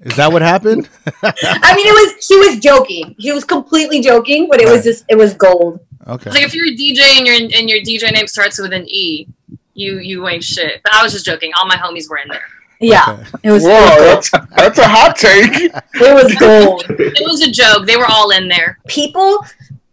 Is that what happened? (laughs) I mean, it was he was joking. He was completely joking, but it was just it was gold. Okay. It's like if you're a DJ and your and your DJ name starts with an E, you you ain't shit. But I was just joking. All my homies were in there. Yeah, Okay. it was. Whoa, that's that's a hot take. (laughs) It was gold. It was a joke. They were all in there. People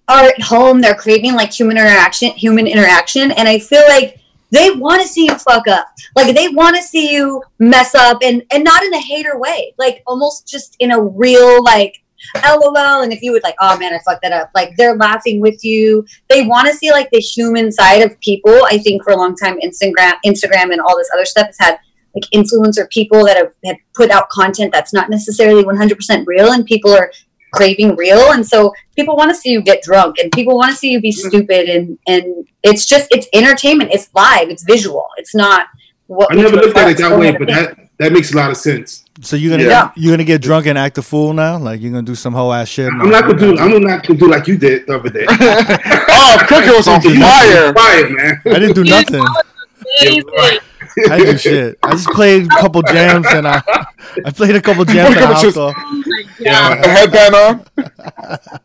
are at home. They're craving like human interaction, human interaction, and I feel like they want to see you fuck up. Like they want to see you mess up, and and not in a hater way. Like almost just in a real like. LOL, and if you would like, oh man, I fucked that up. Like they're laughing with you. They want to see like the human side of people. I think for a long time, Instagram, Instagram, and all this other stuff has had like influencer people that have, have put out content that's not necessarily 100% real, and people are craving real, and so people want to see you get drunk, and people want to see you be mm-hmm. stupid, and and it's just it's entertainment. It's live. It's visual. It's not what I never looked at it that way, but that that makes a lot of sense. So you're gonna Yeah. you're gonna get drunk and act a fool now? Like you're gonna do some whole ass shit? I'm not gonna do. I'm not gonna do like you did the other day. (laughs) oh, Cricket was on fire. Fire, man. I didn't do nothing. I didn't do shit. I just played a couple jams and I I played a couple jams and I hopped off. Oh. (laughs) Yeah. The headband on.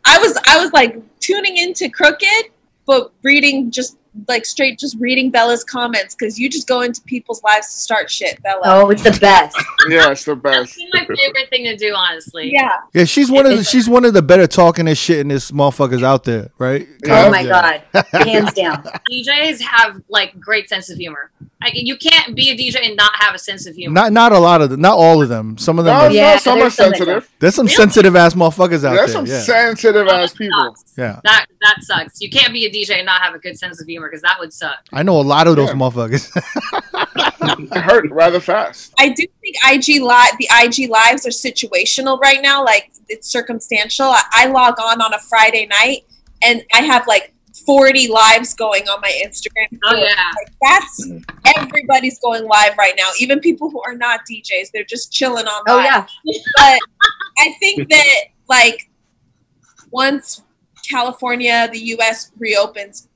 I was I was like tuning into Crooked, but reading just like straight just reading Bella's comments because you just go into people's lives to start shit, Bella. Oh, it's the best. Yeah, it's the best. been my favorite thing to do, honestly. Yeah. Yeah, she's one of the, she's one of the better talking and shit in this motherfuckers out there, right? Yeah. Oh my Yeah. god, (laughs) hands down. DJs have like great sense of humor. Like, you can't be a DJ and not have a sense of humor. Not not a lot of them, not all of them. Some of them. No, are- Yeah, no, some are there's some sensitive. there's some Really? sensitive ass motherfuckers out There's there. There's some Yeah, sensitive ass people. Yeah. That that sucks. You can't be a DJ and not have a good sense of humor because that would suck. I know a lot of those Yeah. motherfuckers. (laughs) It hurt rather fast. I do think IG live the IG lives are situational right now. Like it's circumstantial. I, I log on on a Friday night and I have like 40 lives going on my Instagram. Oh yeah. Like that's everybody's going live right now. Even people who are not DJs, they're just chilling on. Oh yeah, but I think that like once California, the US reopens,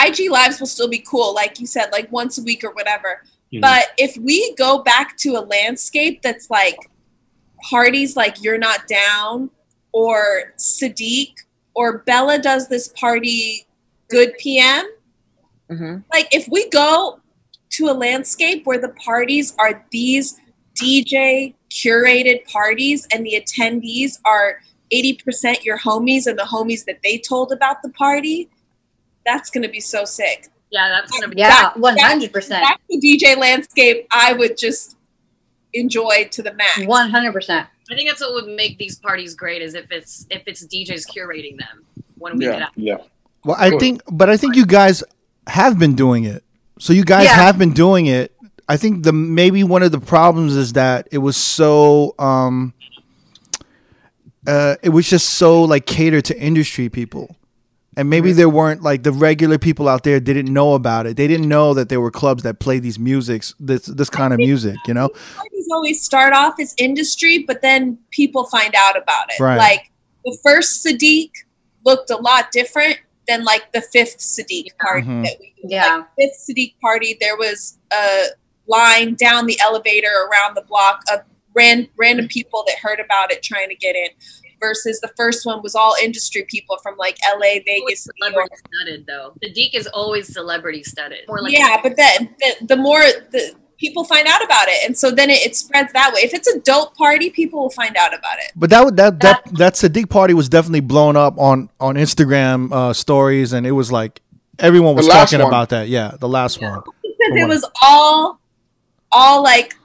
IG lives will still be cool, like you said, like once a week or whatever. Mhm. But if we go back to a landscape that's like parties like You're Not Down or Sadiq or Bella does this party Good PM, Mhm. like if we go to a landscape where the parties are these DJ curated parties and the attendees are 80% your homies and the homies that they told about the party, that's going to be so sick. Yeah, that's gonna be. yeah, That- one hundred percent, That's the DJ landscape I would just enjoy to the max. one hundred percent. I think that's what would make these parties great is if it's if it's DJs curating them when we Yeah. get out. Yeah. well, I Cool. think, but I think you guys have been doing it. So you guys Yeah. have been doing it. I think the maybe one of the problems is that it was so um uh, it was just so like catered to industry people. And maybe there weren't like the regular people out there didn't know about it. They didn't know that there were clubs that played these musics, this this kind of music, you know? parties always start off as industry, but then people find out about it. Right. Like the first Sadiq looked a lot different than like the fifth Sadiq party Mhm. that we did. Yeah. Like, fifth Sadiq party, there was a line down the elevator around the block of ran, random people that heard about it trying to get in. Versus the first one was all industry people from like LA, Vegas, celebrity studded though. The Deke is always celebrity studded. Like yeah, but then the, the more the people find out about it, and so then it, it spreads that way. If it's a dope party, people will find out about it. But that would- that that that Sadiq party was definitely blown up on on Instagram uh, stories, and it was like everyone was talking one. about that. Yeah, the last one. because From it what- was all all like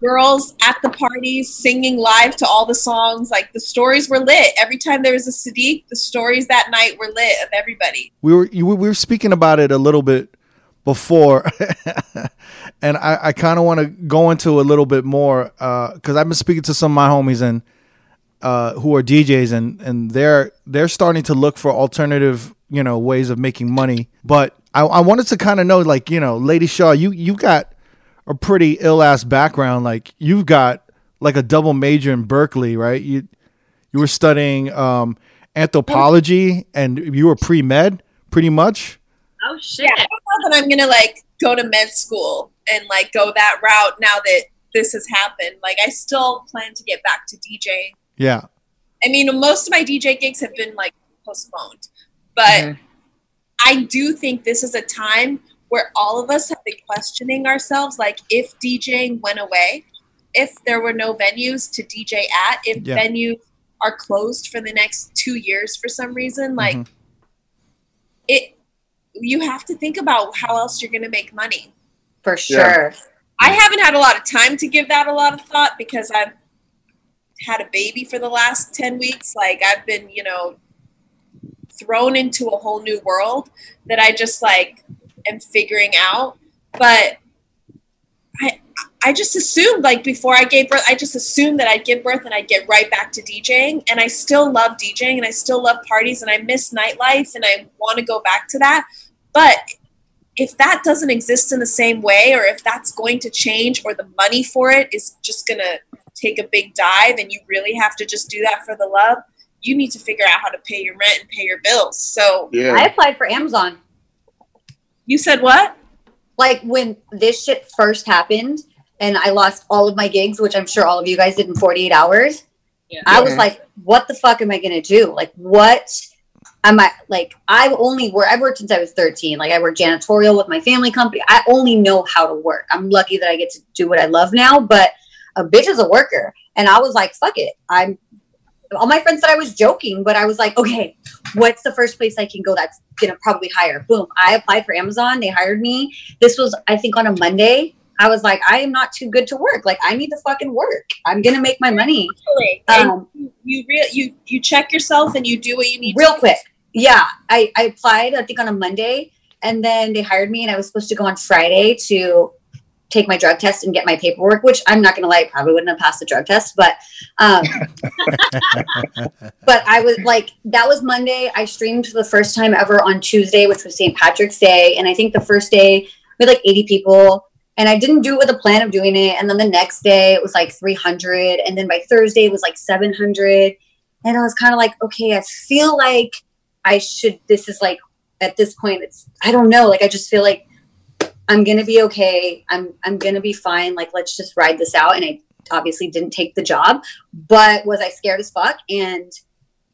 girls at the parties singing live to all the songs. Like the stories were lit. Every time there was a sadiq the stories that night were lit of everybody. We were we were speaking about it a little bit before, (laughs) and I, I kind of want to go into a little bit more because I've been speaking to some of my homies and uh, who are DJs and and they're they're starting to look for alternative you know ways of making money. But I, I wanted to kind of know like you know, Lady Shaw, you you got a pretty ill ass background. Like you've got like a double major in Berkeley, right? You you were studying um, anthropology and you were pre med, pretty much. oh shit. yeah i don't know that i'm gonna like go to med school and like go that route now that this has happened like i still plan to get back to djing Yeah, I mean, most of my DJ gigs have been like postponed, but Mhm. I do think this is a time where all of us have been questioning ourselves like, if DJing went away, if there were no venues to DJ at, if Yeah. venues are closed for the next two years for some reason, like Mhm. it, you have to think about how else you're going to make money. For sure. I haven't had a lot of time to give that a lot of thought because I've had a baby for the last 10 weeks. Like I've been, you know, thrown into a whole new world that I just like am figuring out. But I I just assumed like before I gave birth, I just assumed that I'd give birth and I'd get right back to DJing. And I still love DJing and I still love parties and I miss nightlife and I want to go back to that. But if that doesn't exist in the same way or if that's going to change or the money for it is just going to take a big dive and you really have to just do that for the love you need to figure out how to pay your rent and pay your bills so I applied for Amazon. You said what Like when this shit first happened and I lost all of my gigs, which I'm sure all of you guys did in 48 hours. Yeah. I was like, what the fuck am I going to do? Like, what am I like? I've only where I've worked since I was 13. Like, I work janitorial with my family company. I only know how to work. I'm lucky that I get to do what I love now, but a bitch is a worker. And I was like, fuck it. I'm all my friends said I was joking, but I was like, okay, what's the first place I can go that's gonna probably hire? Boom. I applied for Amazon. They hired me. This was, I think, on a Monday. I was like, I am not too good to work. Like, I need to fucking work. I'm gonna make my money. Um, you you, re- you you check yourself and you do what you need real quick. Yeah, I, I applied, I think on a Monday, and then they hired me, and I was supposed to go on Friday to take my drug test and get my paperwork, which I'm not gonna lie, I probably wouldn't have passed the drug test, but um, (laughs) but I was like, that was Monday. I streamed for the first time ever on Tuesday, which was St. Patrick's Day, and I think the first day we had like 80 people. And I didn't do it with a plan of doing it. And then the next day it was like 300. And then by Thursday it was like 700. And I was kind of like, okay, I feel like I should, this is like, at this point, it's, I don't know. Like, I just feel like I'm going to be okay. I'm, I'm going to be fine. Like, let's just ride this out. And I obviously didn't take the job, but was I scared as fuck and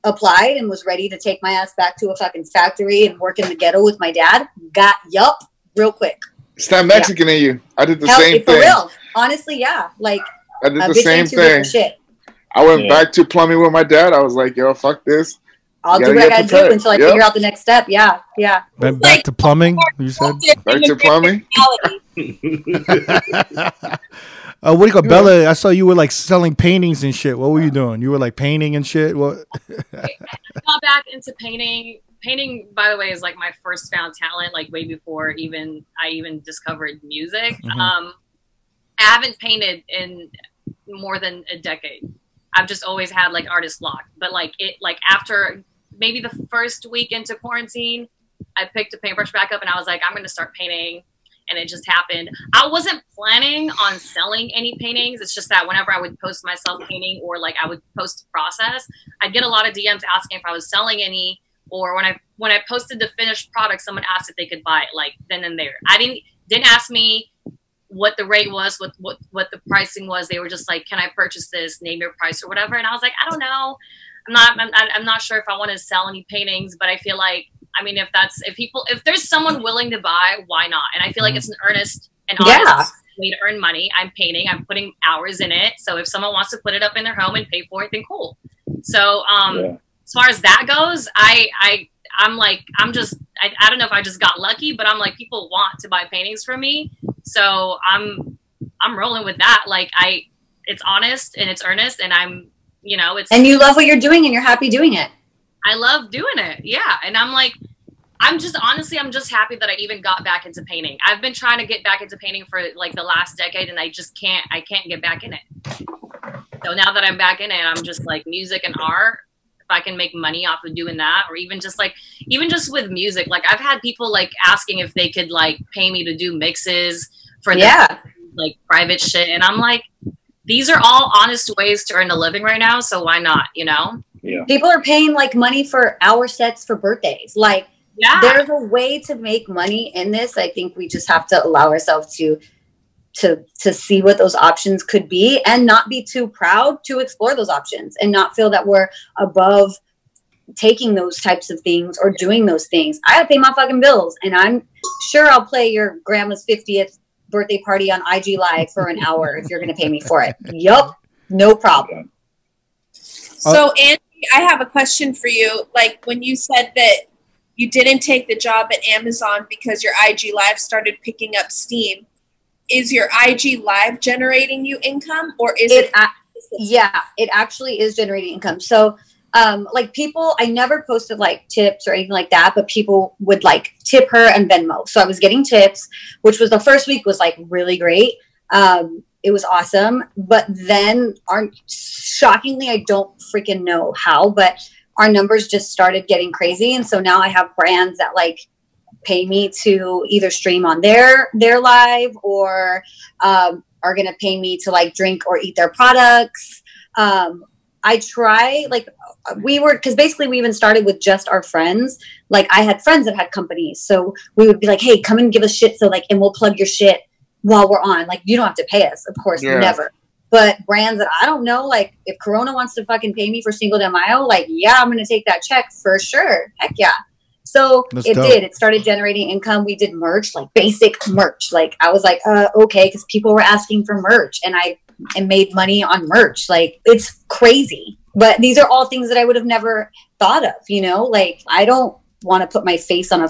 applied and was ready to take my ass back to a fucking factory and work in the ghetto with my dad? Got, yup, real quick. It's not Mexican in you. I did the Hell, same for thing. real. Honestly, yeah. Like, I did a the bitch same ain't too good for thing. shit. I went Yeah. back to plumbing with my dad. I was like, yo, fuck this. I'll do what I gotta do until I Yep. figure out the next step. Yeah, yeah. Went back to plumbing. You said. Back to plumbing. Uh, what do you call Bella? I saw you were like selling paintings and shit. What were you doing? You were like painting and shit. What? I got back into painting. Painting, by the way, is like my first found talent. Like way before even I even discovered music. Mhm. Um, I haven't painted in more than a decade. I've just always had like artist block. But like it, like after maybe the first week into quarantine, I picked a paintbrush back up and I was like, I'm gonna start painting. And it just happened. I wasn't planning on selling any paintings. It's just that whenever I would post myself painting or like I would post process, I'd get a lot of DMs asking if I was selling any. Or when I when I posted the finished product, someone asked if they could buy it like then and there. I didn't didn't ask me what the rate was, what what what the pricing was. They were just like, "Can I purchase this? Name your price or whatever." And I was like, "I don't know. I'm not. I'm, I'm not sure if I want to sell any paintings, but I feel like, I mean, if that's if people, if there's someone willing to buy, why not? And I feel like it's an earnest and honest Yeah. way to earn money. I'm painting. I'm putting hours in it. So if someone wants to put it up in their home and pay for it, then cool. So um, Yeah. as far as that goes, I I I'm like I'm just I, I don't know if I just got lucky, but I'm like people want to buy paintings from me, so I'm I'm rolling with that. Like I, it's honest and it's earnest, and I'm you know it's And you love what you're doing and you're happy doing it. I love doing it. Yeah. And I'm like, I'm just honestly, I'm just happy that I even got back into painting. I've been trying to get back into painting for like the last decade and I just can't, I can't get back in it. So now that I'm back in it, I'm just like music and art. If I can make money off of doing that, or even just like, even just with music, like I've had people like asking if they could like pay me to do mixes for Yeah. like private shit. And I'm like, these are all honest ways to earn a living right now. So why not, you know? Yeah. People are paying like money for hour sets for birthdays. Like Yeah. there's a way to make money in this. I think we just have to allow ourselves to to to see what those options could be and not be too proud to explore those options and not feel that we're above taking those types of things or doing those things. I gotta pay my fucking bills and I'm sure I'll play your grandma's 50th birthday party on IG live for an hour if you're gonna pay me for it. Yup. No problem. Uh, so, Andy, I have a question for you. Like when you said that you didn't take the job at Amazon because your IG Live started picking up steam, is your IG Live generating you income or is It it? a- yeah it actually is generating income so um like people i never posted like tips or anything like that but people would like tip her and venmo. So i was getting tips which was the first week was like really great. Um it was awesome. But then our shockingly i don't freaking know how but our numbers just started getting crazy. And so now i have brands that like pay me to either stream on their their live or um, are going to pay me to like drink or eat their products. Um, I try like we were because basically we even started with just our friends. Like I had friends that had companies, so we would be like, "Hey, come and give us shit," so like, and we'll plug your shit while we're on. Like you don't have to pay us, of course, Yeah. never. But brands that I don't know, like if Corona wants to fucking pay me for Cinco de Mayo, like yeah, I'm gonna take that check for sure. Heck yeah. So That's it dope. did. It started generating income. We did merch, like basic merch. Like I was like, uh, okay, because people were asking for merch, and I and made money on merch. Like it's crazy. But these are all things that I would have never thought of. You know, like I don't want to put my face on a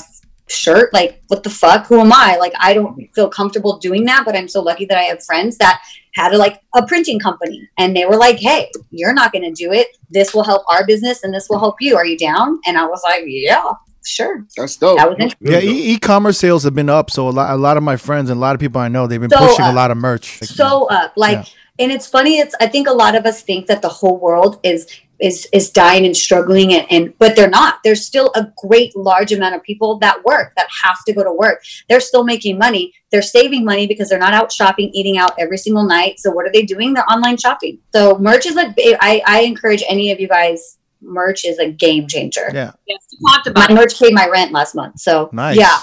shirt. Like what the fuck? Who am I? Like I don't feel comfortable doing that. But I'm so lucky that I have friends that had a, like a printing company, and they were like, hey, you're not going to do it. This will help our business, and this will help you. Are you down? And I was like, yeah, sure. That's dope. That was interesting. Yeah, e- e-commerce sales have been up, so a lot, a lot of my friends and a lot of people I know they've been So pushing a lot of merch. so up like Yeah. and it's funny it's i think a lot of us think that the whole world is is is dying and struggling and, and but they're not there's still a great large amount of people that work that have to go to work they're still making money they're saving money because they're not out shopping eating out every single night so what are they doing they're online shopping so merch is like i i encourage any of you guys merch is a game changer yeah, Yes, we talked about it. merch paid my rent last month so nice. yeah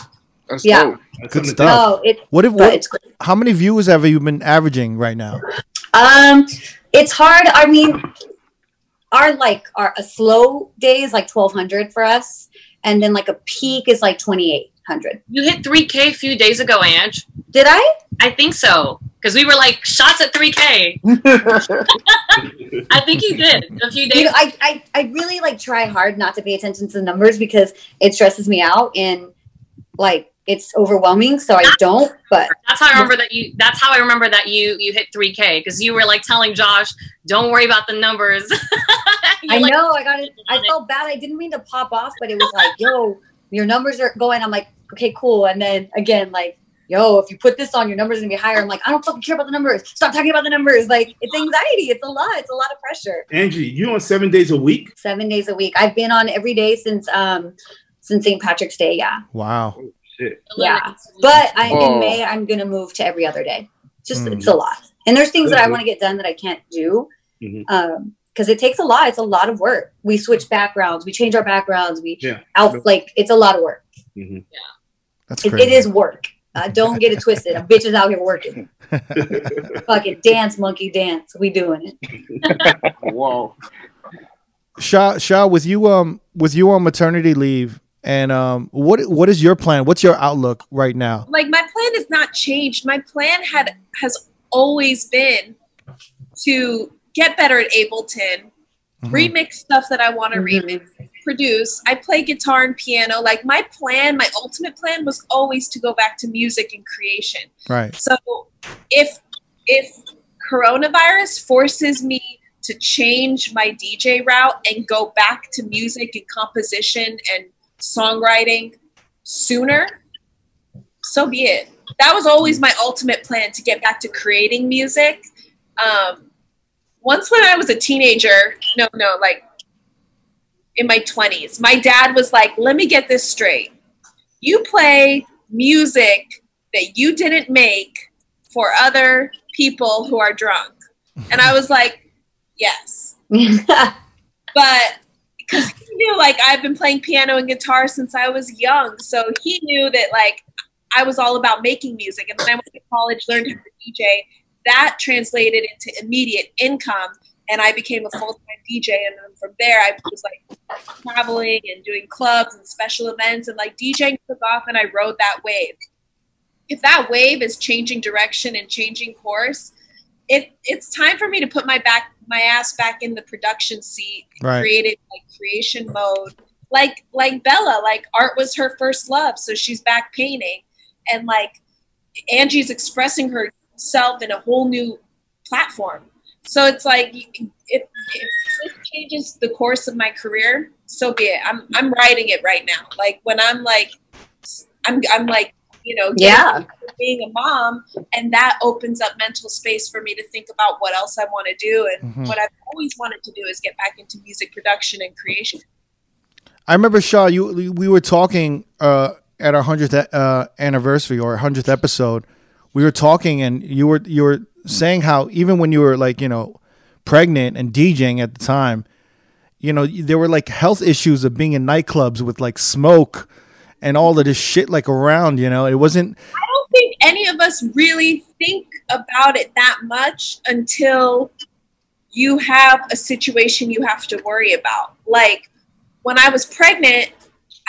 That's Yeah. dope. That's Good stuff. oh it What if? What, it's how many views have you been averaging right now? Um, it's hard. I mean, our like our a slow day is like twelve hundred for us, and then like a peak is like twenty eight hundred. You hit 3K a few days ago, Ange. Did I? I think so. Because we were like, shots at 3K. (laughs) I think you did a few You days know, I, I I really like try hard not to pay attention to the numbers because it stresses me out and like it's overwhelming. So I don't. But That's how I remember that you. That's how I remember that you you hit 3K because you were like telling Josh, "Don't worry about the numbers." (laughs) I like, know I got it. I felt bad. I didn't mean to pop off, but it was like, yo, your numbers are going. I'm like, okay, cool. And then again, like yo, if you put this on, your numbers gonna be higher. I'm like, I don't fucking care about the numbers. Stop talking about the numbers. Like, it's anxiety. It's a lot. It's a lot of pressure. Angie, you on seven days a week? Seven days a week. I've been on every day since um since St. Patrick's Day. Yeah, Wow. Shit. yeah. But I, Oh. in May, I'm gonna move to every other day. Just Mm. it's a lot, and there's things that I want to get done that I can't do. Mhm. Um, because it takes a lot. It's a lot of work. We switch backgrounds. We change our backgrounds. We Yeah. out like it's a lot of work. Mhm. That's It, it is work. Uh, don't get it twisted. A (laughs) bitch is out here working. (laughs) Fucking dance, monkey dance. We doing it. (laughs) Whoa. Shaw, Shaw, with you um with you on maternity leave and um what what is your plan? What's your outlook right now? like my plan has not changed. My plan had has always been to get better at Ableton, Mhm. remix stuff that I want to Mhm. remix, produce. I play guitar and piano. Like my plan, my ultimate plan was always to go back to music and creation. Right. So if if coronavirus forces me to change my DJ route and go back to music and composition and songwriting sooner, so be it. That was always my ultimate plan to get back to creating music. Um, once when I was a teenager, no, no, like in my 20s, my dad was like, let me get this straight. You play music that you didn't make for other people who are drunk. And I was like, yes. (laughs) But because he knew like I've been playing piano and guitar since I was young. So he knew that like I was all about making music. And then I went to college, learned how to DJ. That translated into immediate income. And I became a full time DJ. And then from there, I was like traveling and doing clubs and special events. And like DJing took off, and I rode that wave. If that wave is changing direction and changing course, it it's time for me to put my back my ass back in the production seat Right. created like creation mode like like bella like art was her first love so she's back painting and like angie's expressing herself in a whole new platform so it's like if, if it changes the course of my career so be it i'm i'm writing it right now like when i'm like i'm i'm like you know yeah. being a mom and that opens up mental space for me to think about what else i want to do and Mhm. what i've always wanted to do is get back into music production and creation I remember Shaw. You we were talking uh, at our hundredth uh, anniversary or hundredth episode. We were talking, and you were you were saying how even when you were like you know pregnant and DJing at the time, you know there were like health issues of being in nightclubs with like smoke and all of this shit like around. You know, it wasn't. i don't think any of us really think about it that much until you have a situation you have to worry about like when i was pregnant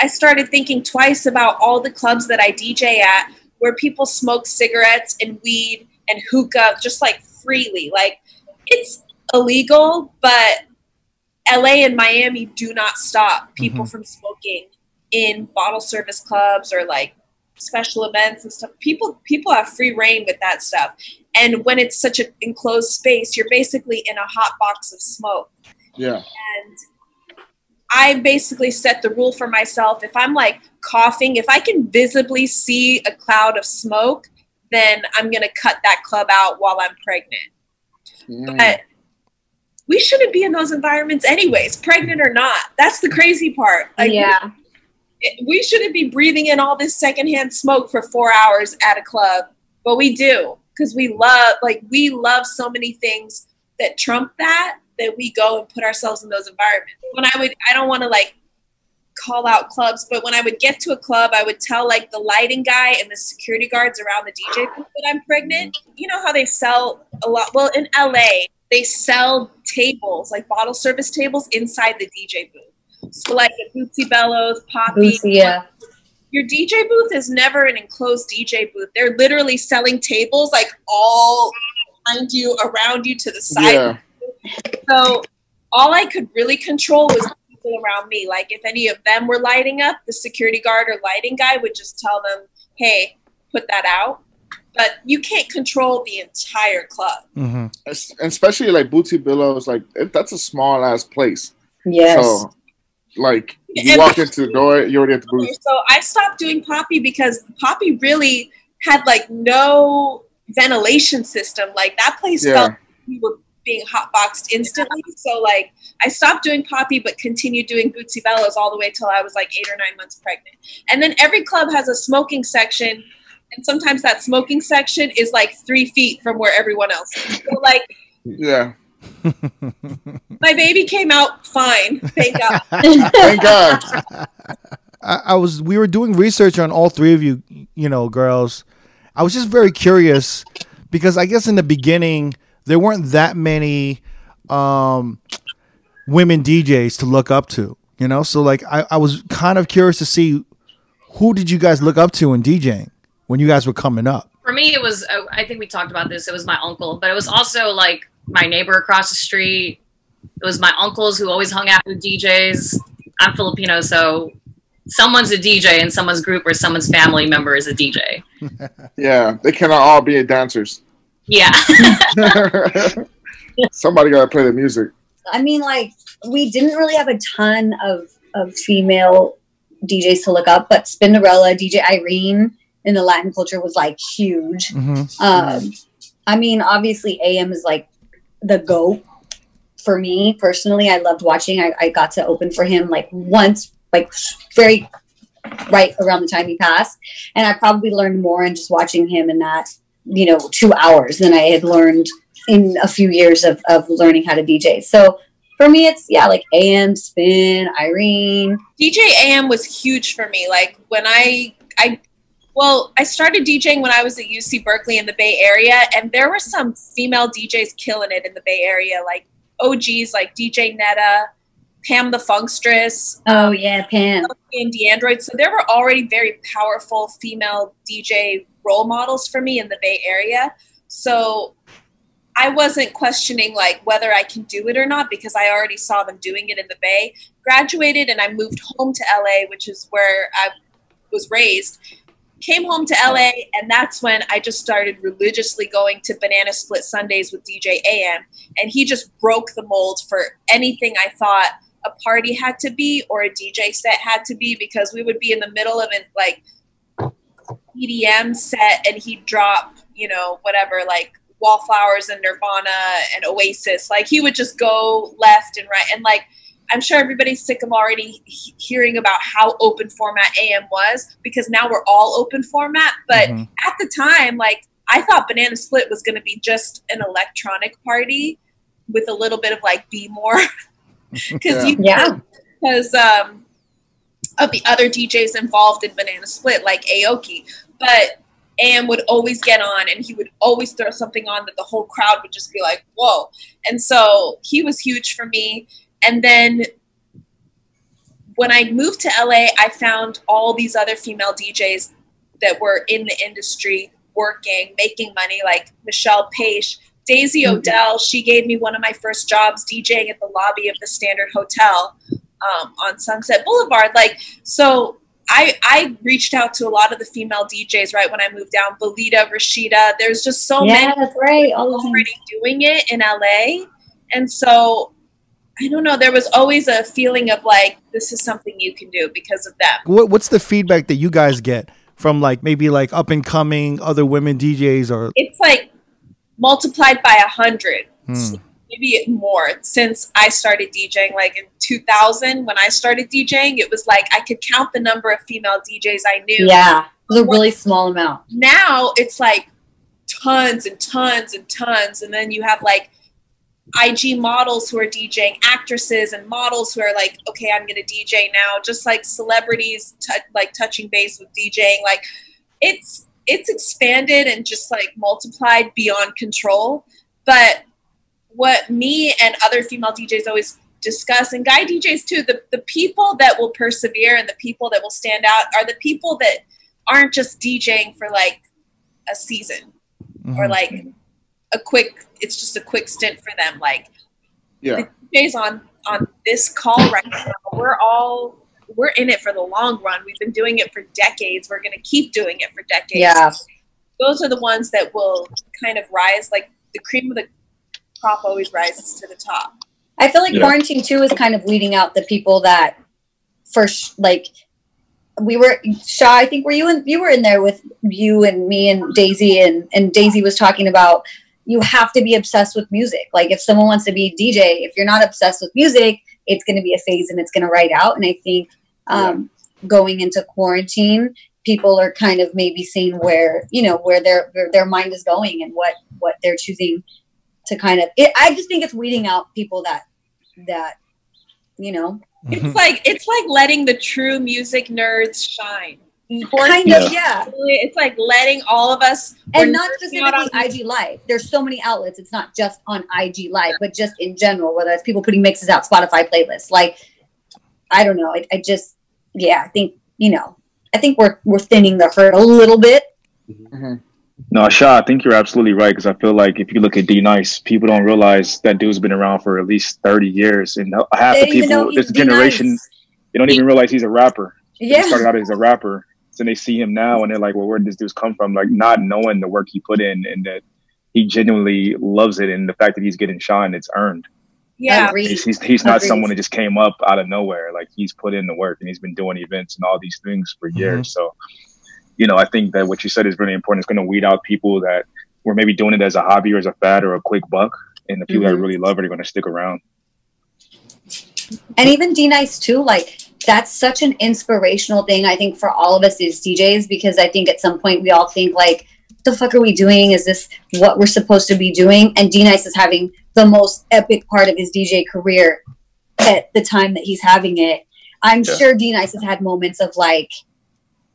i started thinking twice about all the clubs that i dj at where people smoke cigarettes and weed and hookah just like freely. Like it's illegal but la and miami do not stop people mm-hmm. from smoking in bottle service clubs or like special events and stuff. People people have free reign with that stuff. And when it's such an enclosed space you're basically in a hot box of smoke. Yeah. and I basically set the rule for myself. If I'm like coughing, if I can visibly see a cloud of smoke, then I'm gonna cut that club out while I'm pregnant. Mm. But we shouldn't be in those environments anyways, pregnant or not. That's the crazy part. Like yeah. it- we shouldn't be breathing in all this secondhand smoke for four hours at a club, but we do because we love, like, we love so many things that trump that that we go and put ourselves in those environments. When I would, I don't want to like call out clubs, but when I would get to a club, I would tell like the lighting guy and the security guards around the DJ booth that I'm pregnant. You know how they sell a lot? Well, in LA, they sell tables, like bottle service tables inside the DJ booth. So like the Bootsy Bellows, Poppy, Bootsy, yeah. your DJ booth is never an enclosed DJ booth. They're literally selling tables like all behind you, around you, to the side. Yeah. So all I could really control was the people around me. Like if any of them were lighting up, the security guard or lighting guy would just tell them, "Hey, put that out." But you can't control the entire club. hmm especially like Bootsy Bellows, like that's a small ass place. Yes. So, like you And- walk into the door, you're already at the booth. So I stopped doing Poppy because Poppy really had like no ventilation system. Like that place Yeah. felt like we were being hotboxed instantly. So like I stopped doing poppy, but continued doing Bootsy Bellows all the way till I was like eight or nine months pregnant. And then every club has a smoking section, and sometimes that smoking section is like three feet from where everyone else is. So like Yeah. (laughs) my baby came out fine, thank God. (laughs) Thank God. I, I was we were doing research on all three of you, you know, girls. I was just very curious because I guess in the beginning there weren't that many um, women DJs to look up to, you know. So like I, I was kind of curious to see who did you guys look up to in DJing when you guys were coming up. For me, it was, uh, I think we talked about this. It was my uncle, but it was also like my neighbor across the street. It was my uncles who always hung out with DJs. I'm Filipino, so someone's a DJ in someone's group or someone's family member is a DJ. (laughs) Yeah, they cannot all be dancers. Yeah. (laughs) Somebody got to play the music. I mean, like we didn't really have a ton of of female DJs to look up, but Spinderella, DJ Irene in the Latin culture was like huge. Mm-hmm. Um, I mean, obviously, AM is like the goat for me personally. I loved watching. I, I got to open for him like once, like very right around the time he passed, and I probably learned more in just watching him and that you know two hours than I had learned in a few years of of learning how to DJ. So for me, it's yeah, like AM, Spin, Irene. DJ AM was huge for me. Like when I I well, I started DJing when I was at UC Berkeley in the Bay Area, and there were some female DJs killing it in the Bay Area, like OGs like DJ Netta, Pam the Funkstress, Oh yeah, Pam. and the android So there were already very powerful female DJ role models for me in the Bay Area. So I wasn't questioning like whether I can do it or not because I already saw them doing it in the Bay. Graduated and I moved home to LA, which is where I was raised. Came home to LA, and that's when I just started religiously going to Banana Split Sundays with DJ AM. And he just broke the mold for anything I thought a party had to be or a DJ set had to be because we would be in the middle of it like EDM set and he'd drop, you know, whatever, like Wallflowers and Nirvana and Oasis. Like he would just go left and right. And like, I'm sure everybody's sick of already he- hearing about how open format AM was because now we're all open format. But Mhm. at the time, like, I thought Banana Split was going to be just an electronic party with a little bit of like be more (laughs) because you Yeah. because um, of the other DJs involved in Banana Split, like Aoki. But AM would always get on and he would always throw something on that the whole crowd would just be like, whoa. And so he was huge for me. And then when I moved to LA, I found all these other female DJs that were in the industry working, making money, like Michelle Page, Daisy Mhm. Odell. She gave me one of my first jobs DJing at the lobby of the Standard Hotel um, on Sunset Boulevard. Like, so I I reached out to a lot of the female DJs right when I moved down. Belita, Rashida. There's just so many that's right. All those things. already doing it in LA. And so I don't know, there was always a feeling of like this is something you can do because of them. What, what's the feedback that you guys get from like maybe like up and coming other women DJs or It's like multiplied by a hundred, Hmm. Maybe more since I started DJing. Like in 2000, when I started DJing, it was like I could count the number of female DJs I knew. Yeah, it was a really small amount. now it's like tons and tons and tons and then you have like IG models who are DJing, actresses and models who are like, okay, I'm gonna DJ now. Just like celebrities, t- like touching base with DJing. Like, it's it's expanded and just like multiplied beyond control. But what me and other female DJs always discuss, and guy DJs too, the the people that will persevere and the people that will stand out are the people that aren't just DJing for like a season or Mhm. like a quick it's just a quick stint for them like Yeah. the DJs on on this call right now we're all we're in it for the long run we've been doing it for decades we're going to keep doing it for decades Yeah. those are the ones that will kind of rise like the cream of the crop always rises to the top I feel like Yeah. quarantine too is kind of weeding out the people that first like we were Shaw. I think were you and you were in there with you and me and Daisy and and Daisy was talking about you have to be obsessed with music. Like if someone wants to be a DJ, if you're not obsessed with music, it's going to be a phase and it's going to ride out. And I think um, going into quarantine, people are kind of maybe seeing where you know where their where their mind is going and what what they're choosing to kind of. It, I just think it's weeding out people that that you know mm-hmm. It's like it's like letting the true music nerds shine. kind of yeah. It's like letting all of us and not nerding out on IG Live. There's so many outlets. It's not just on IG Live, but just in general, whether it's people putting mixes out, Spotify playlists. Like, I don't know. I, I just, yeah, I think you know, I think we're we're thinning the herd a little bit. Mm-hmm. No, Shaw, I think you're absolutely right because I feel like if you look at D Nice, people don't realize that dude's been around for at least 30 years, and half They the don't even know people, this generation, D-Nice. they don't even realize he's a rapper. He Yeah, started out as a rapper, so they see him now and they're like, "Well, where did this dude come from?" Like not knowing the work he put in and that he genuinely loves it, and the fact that he's getting shine, it's earned. yeah. He's he's, he's not someone that just came up out of nowhere. Like he's put in the work and he's been doing events and all these things for Mhm. years. So, you know, I think that what you said is really important. It's going to weed out people that were maybe doing it as a hobby or as a fad or a quick buck, and the people Mhm. that really love it are going to stick around. and even D Nice too. Like that's such an inspirational thing. I think for all of us as DJs because I think at some point we all think like, "The fuck are we doing? Is this what we're supposed to be doing?" And D Nice is having the most epic part of his DJ career at the time that he's having it. I'm Yeah. sure D Nice has had moments of like,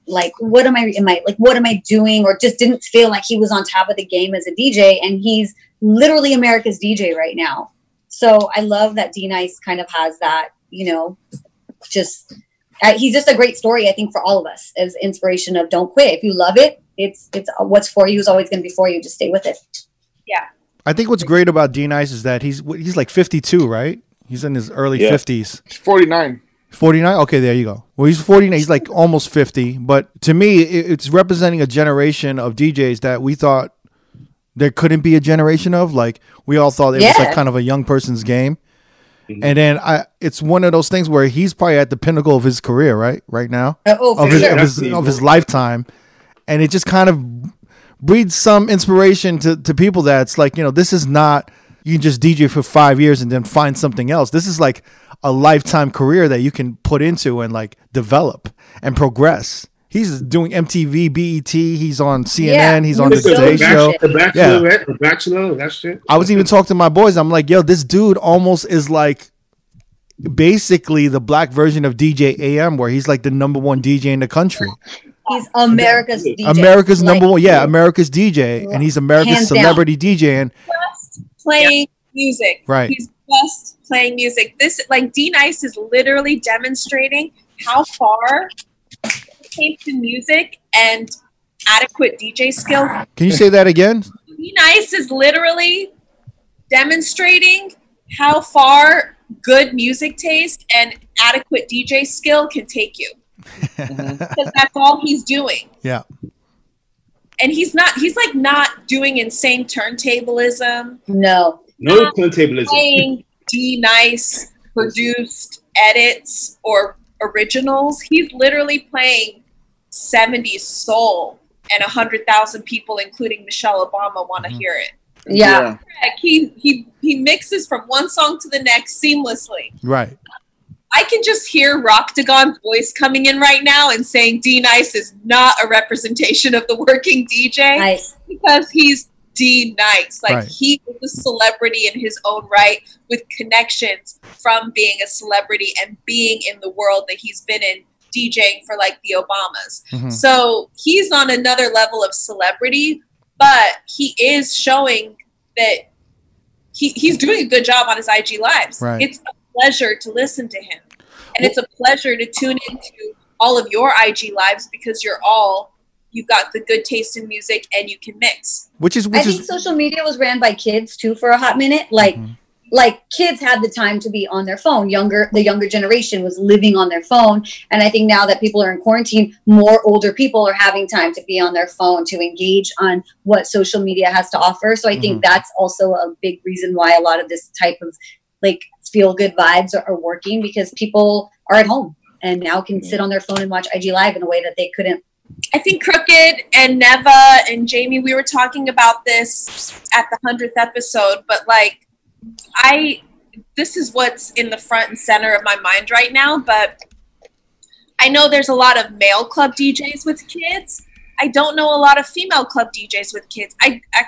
like what am I am I like what am I doing or just didn't feel like he was on top of the game as a DJ and he's literally America's DJ right now. So I love that D Nice kind of has that, you know, just uh, he's just a great story I think for all of us as inspiration of don't quit. If you love it, it's it's uh, what's for you is always going to be for you. Just stay with it. Yeah. I think what's great about D Nice is that he's he's like 52, right? He's in his early Yeah. 50s. He's 49. 49 okay there you go. Well he's 49 he's like almost 50 but to me it, it's representing a generation of djs that we thought there couldn't be a generation of. Like we all thought it was like kind of a young person's game. And then i it's one of those things where he's probably at the pinnacle of his career right? Right now? Uh, oh, of his, sure. of his, of his lifetime. And it just kind of breeds some inspiration to, to people that's like you know this is not you can just dj for five years and then find something else. This is like a lifetime career that you can put into and like develop and progress he's doing mtv bet he's on cnn Yeah. he's on the today good. show The Bachelorette, the Bachelor, that shit. I was even talking to my boys. I'm like, yo, this dude almost is like basically the black version of DJ AM, where he's like the number one DJ in the country. He's America's DJ. America's Like, number one, yeah, America's DJ, and he's America's Hands down. celebrity DJ. And just playing music. Right. He's just playing music. This like D Nice is literally demonstrating how far it came to music and adequate DJ skill. can you say that again? D Nice is literally demonstrating how far good music taste and adequate DJ skill can take you. Mm-hmm. (laughs) Because that's all he's doing. Yeah, And he's not he's like not doing insane turntablism. No. No turntablism. playing D nice produced edits or originals. He's literally playing 70s soul, and 100,000 people, including Michelle Obama, want to Mhm. hear it. Yeah. Heck, He, he, he mixes from one song to the next seamlessly. right. I can just hear Rocktagon's voice coming in right now and saying D Nice is not a representation of the working DJ Nice. because he's D nice. Like Right. he is a celebrity in his own right with connections from being a celebrity and being in the world that he's been in DJing for like the Obamas. Mhm. So he's on another level of celebrity, but he is showing that he, he's doing a good job on his IG lives. Right. It's a pleasure to listen to him. And it's a pleasure to tune into all of your IG lives because you're all you got the good taste in music and you can mix. Which is I which think social media was ran by kids too for a hot minute. Like Mhm. like kids had the time to be on their phone. Younger the younger generation was living on their phone. And I think now that people are in quarantine, more older people are having time to be on their phone to engage on what social media has to offer. So I think that's also a big reason why a lot of this type of like feel good vibes are, are working because people are at home. and now can sit on their phone and watch IG Live in a way that they couldn't. I think Crooked and Neva and Jamie, we were talking about this at the hundredth episode, but like, I this is what's in the front and center of my mind right now. But I know there's a lot of male club DJs with kids. I don't know a lot of female club DJs with kids. I I,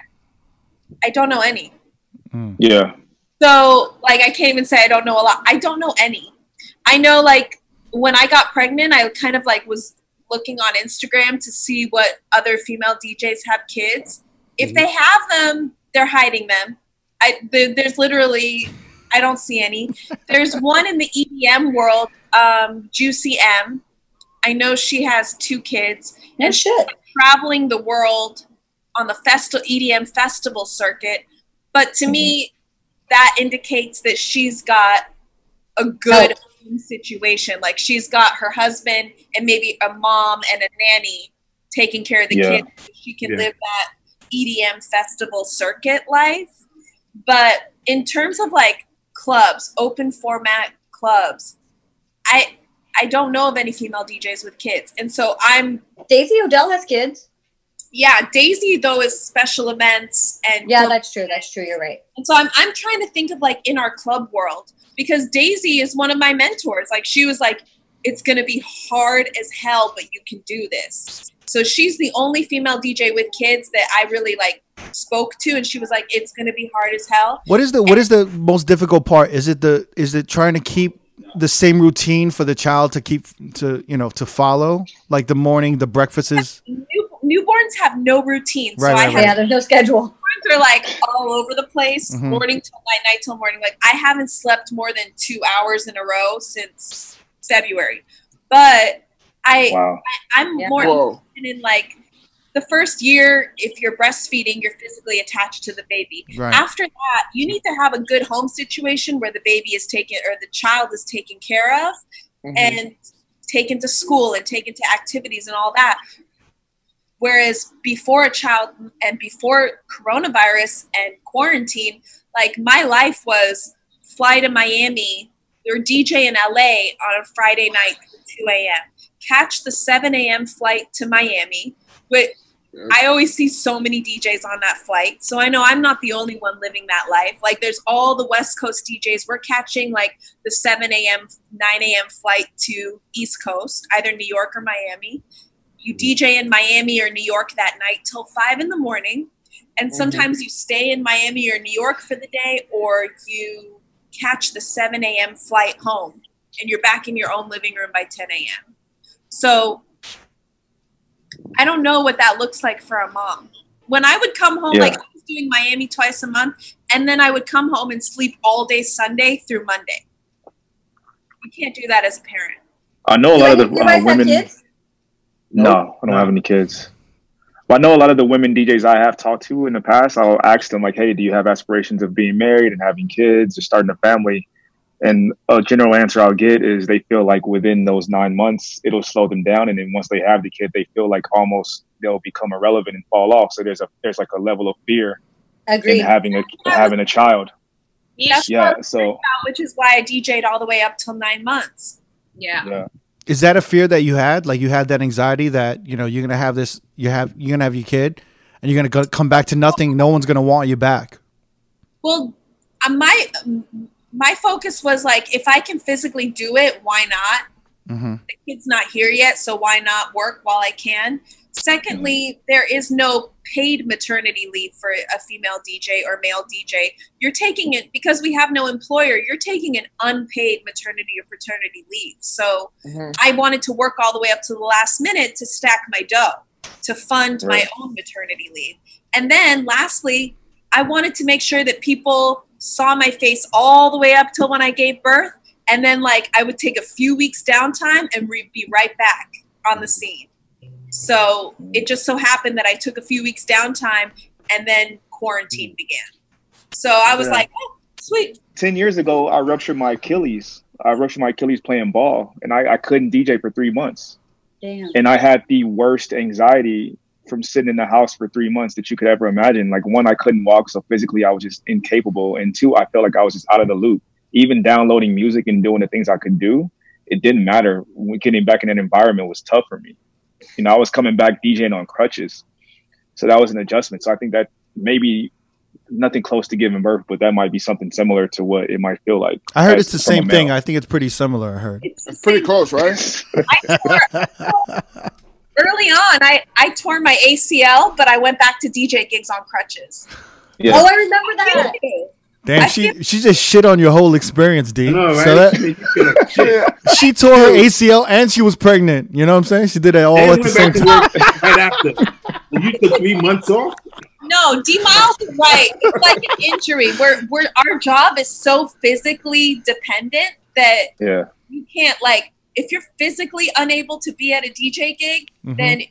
I don't know any. Hmm. Yeah. So like I can't even say I don't know a lot. I don't know any. I know like when I got pregnant, I kind of like was looking on Instagram to see what other female DJs have kids. If they have them, they're hiding them. I there, there's literally I don't see any. There's (laughs) one in the EDM world, um, Juicy M. I know she has two kids No and shit. traveling the world on the festival EDM festival circuit. But to me, that indicates that she's got a good situation. Like she's got her husband and maybe a mom and a nanny taking care of the Yeah. kids. She can Yeah. live that EDM festival circuit life. But in terms of like clubs, open format clubs, I I don't know of any female DJs with kids. And so I'm Daisy Odell has kids. yeah, Daisy though is special events and Yeah, that's true. That's true. You're right. and so I'm I'm trying to think of like in our club world because Daisy is one of my mentors. Like she was like, it's gonna be hard as hell, but you can do this. So she's the only female DJ with kids that I really like spoke to, and she was like, it's gonna be hard as hell. What is the what is the most difficult part? Is it the is it trying to keep the same routine for the child to keep to you know to follow like the morning the breakfast is newborns have no routine, so Right, I right, have Yeah, there's no schedule. newborns are like all over the place, Mhm. morning till night, night till morning. Like I haven't slept more than two hours in a row since February, but I Wow. I'm Yeah. more Whoa. interested in like the first year if you're breastfeeding you're physically attached to the baby right after that you need to have a good home situation where the baby is taken or the child is taken care of Mhm. and taken to school and taken to activities and all that whereas before a child and before coronavirus and quarantine like my life was fly to miami or dj in la on a friday night at 2 a.m catch the 7 a.m flight to miami but I always see so many DJs on that flight. So I know I'm not the only one living that life. Like there's all the West Coast DJs. We're catching like the 7 a.m., 9 a.m. flight to East Coast, either New York or Miami. You DJ in Miami or New York that night till 5 in the morning. And sometimes you stay in Miami or New York for the day, or you catch the 7 a.m. flight home and you're back in your own living room by 10 a.m. So I don't know what that looks like for a mom. When I would come home, Yeah. like I was doing Miami twice a month, and then I would come home and sleep all day Sunday through Monday. You can't do that as a parent. I know a lot of of the uh, women. kids? No, I don't have any kids. But I know a lot of the women DJs I have talked to in the past. I'll ask them like, "Hey, do you have aspirations of being married and having kids or starting a family?" And a general answer I'll get is they feel like within those nine months it'll slow them down, and then once they have the kid, they feel like almost they'll become irrelevant and fall off. So there's a there's like a level of fear in having a having a child. Yeah. Yeah, what- so which is why I DJ'd all the way up till nine months. Yeah. yeah, is that a fear that you had like you had that anxiety that you know you're gonna have this you have you're gonna have your kid and you're gonna go, come back to nothing no one's gonna want you back Well, uh, my my focus was like, if I can physically do it, why not? hmm the kid's not here yet, so why not work while I can? Secondly, there is no paid maternity leave for a female DJ or male DJ. You're taking it because we have no employer, you're taking an unpaid maternity or paternity leave. So Mhm. I wanted to work all the way up to the last minute to stack my dough to fund my own maternity leave. And then lastly, I wanted to make sure that people saw my face all the way up till when I gave birth. And then, like, I would take a few weeks downtime and re- be right back on the scene. So it just so happened that I took a few weeks downtime and then quarantine began. So I was Yeah. like, oh, sweet. ten years ago I ruptured my Achilles. I ruptured my Achilles playing ball, and I, I couldn't DJ for three months. Damn. and I had the worst anxiety from sitting in the house for three months that you could ever imagine. Like one, I couldn't walk, so physically I was just incapable, and two, I felt like I was just out of the loop. Even downloading music and doing the things I could do, it didn't matter. Getting back in an environment was tough for me. You know, I was coming back DJing on crutches, so that was an adjustment. So I think that maybe nothing close to giving birth, but that might be something similar to what it might feel like. I heard as- it's the same thing. I think it's pretty similar. I heard. It's It's pretty close, right? I (laughs) tore, early on, I, I tore my ACL, but I went back to DJ gigs on crutches. Yeah. Oh, I remember that. Damn, I she she just shit on your whole experience, D. I know, right? So that You feel like shit. Yeah. (laughs) she tore her ACL and she was pregnant. You know what I'm saying? She did it all And at the same time. right after. And you took three months off. No, D Miles is right. It's like an injury. We're, we're, our job is so physically dependent that Yeah. you can't, like, if you're physically unable to be at a DJ gig, Mhm. then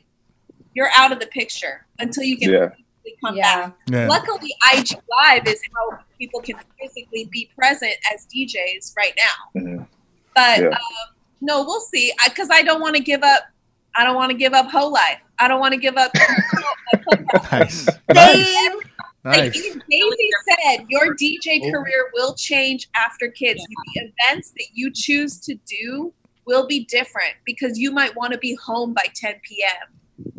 you're out of the picture until you can Yeah. Physically come Yeah. back. Yeah. Luckily, IG Live is how people can physically be present as DJs right now. Mhm. But Yeah. um, no, we'll see. Because I, don't want to give up. I don't want to give up whole life. I don't want to give up. (laughs) Nice. Nice. Same. Like Nice. even Daisy said, your DJ career will change after kids. The events that you choose to do will be different because you might want to be home by 10 p.m.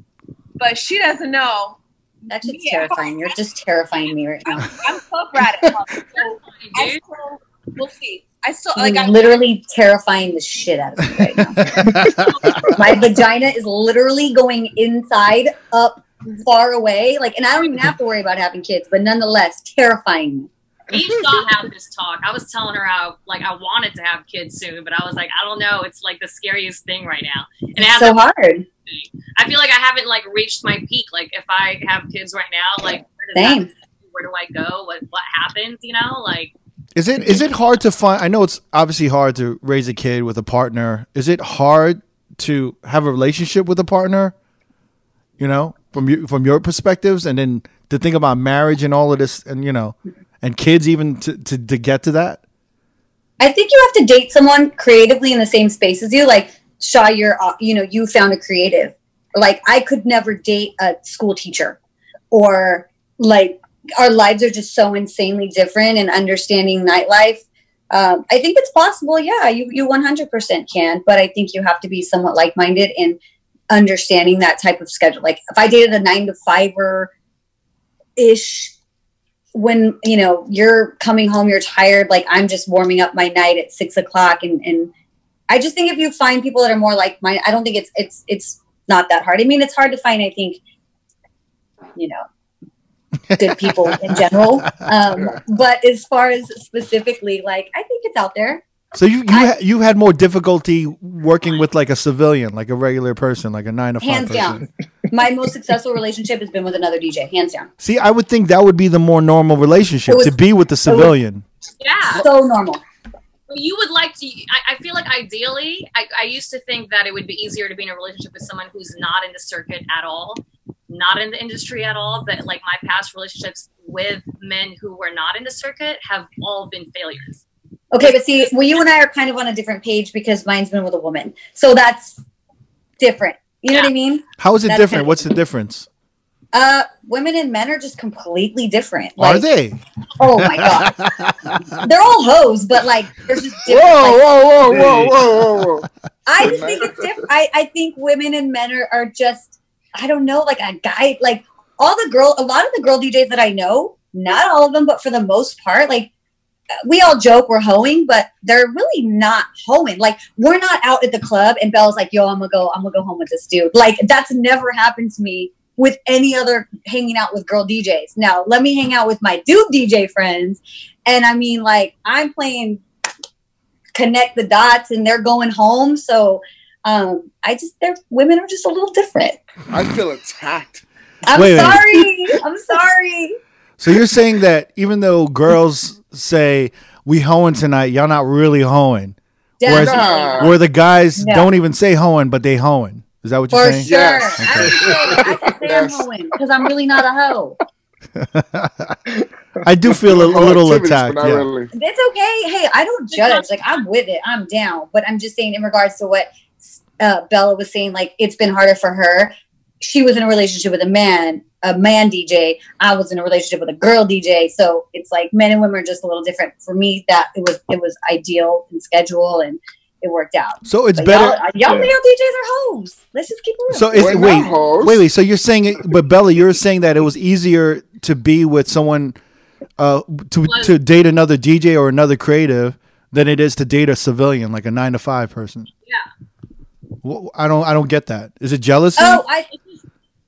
But she doesn't know. That's just Yeah. terrifying. You're just terrifying me right I'm, now. I'm club rat at home. So (laughs) I Dude. still, we'll see. I still like. You're I, literally terrifying the shit out of me right now. (laughs) My vagina is literally going inside, up, far away. Like, and I don't even have to worry about having kids, but nonetheless, terrifying me. We saw have this talk. I was telling her how like I wanted to have kids soon, but I was like, I don't know. It's like the scariest thing right now. And It's so hard. I feel like I haven't like reached my peak. Like if I have kids right now, like where does Same. that where do I go? What what happens? You know, like Is it is it hard to find? I know it's obviously hard to raise a kid with a partner. Is it hard to have a relationship with a partner? You know, from your from your perspectives, and then to think about marriage and all of this, and you know, and kids even to to, to get to that. I think you have to date someone creatively in the same space as you. Like Shaw, you're uh, you know you found a creative. Like I could never date a school teacher, or like our lives are just so insanely different. And understanding nightlife, um, I think it's possible. Yeah, you you 100% can, but I think you have to be somewhat like minded in understanding that type of schedule. Like if I dated a nine to fiver ish when you know you're coming home you're tired like i'm just warming up my night at six o'clock and and i just think if you find people that are more like mine i don't think it's it's it's not that hard. I mean it's hard to find i think you know good people (laughs) in general. Um but as far as specifically like i think it's out there. So you you ha- you had more difficulty working with like a civilian, like a regular person, like a nine to five hands person. down. My most successful relationship has been with another dj hands down. See, I would think that would be the more normal relationship was- to be with the civilian. yeah. so normal you would like to I, I feel like ideally I, I used to think that it would be easier to be in a relationship with someone who's not in the circuit at all not in the industry at all that like my past relationships with men who were not in the circuit have all been failures Okay, but see, well, you and I are kind of on a different page because mine's been with a woman, so that's different. You know what I mean? How is it That's different? kind of- What's the difference? Uh, women and men are just completely different. Like, Are they? Oh my god, (laughs) they're all hoes, but like, there's just Whoa, like, whoa, whoa, whoa, whoa, whoa, whoa. I just think it's different. I, I think women and men are, are just, I don't know, like a guy, like all the girl, a lot of the girl DJs that I know, not all of them, but for the most part, like we all joke we're hoeing, but they're really not hoeing. Like we're not out at the club and Belle's like, yo, I'm gonna go, I'm gonna go home with this dude. Like that's never happened to me with any other hanging out with girl DJs. Now let me hang out with my dude DJ friends. And I mean, like, I'm playing connect the dots and they're going home. So um I just they're women are just a little different. I feel attacked. I'm Wait, wait. sorry. I'm sorry. So you're saying that even though girls say we hoeing tonight, y'all not really hoeing, Whereas- where the guys No. don't even say hoeing, but they hoeing. Is that what you're For saying? sure. Yes. I can say, I can say I'm Yes. hoeing because I'm really not a hoe. (laughs) I do feel a, a little attacked. but Yeah. really. It's okay. Hey, I don't judge. Like I'm with it. I'm down. But I'm just saying in regards to what uh, Bella was saying, like it's been harder for her. She was in a relationship with a man, a man DJ. I was in a relationship with a girl DJ. So it's like men and women are just a little different. For me, that it was it was ideal and schedule and it worked out. So it's But better. Y'all, y'all Yeah. male DJs are hoes. Let's just keep it real. So it's We're not wait, hoes. wait, wait. So you're saying, it, but Bella, you're saying that it was easier to be with someone, uh, to to date another DJ or another creative than it is to date a civilian, like a nine to five person. Yeah. Wh- I don't, I don't get that. Is it jealousy? oh, I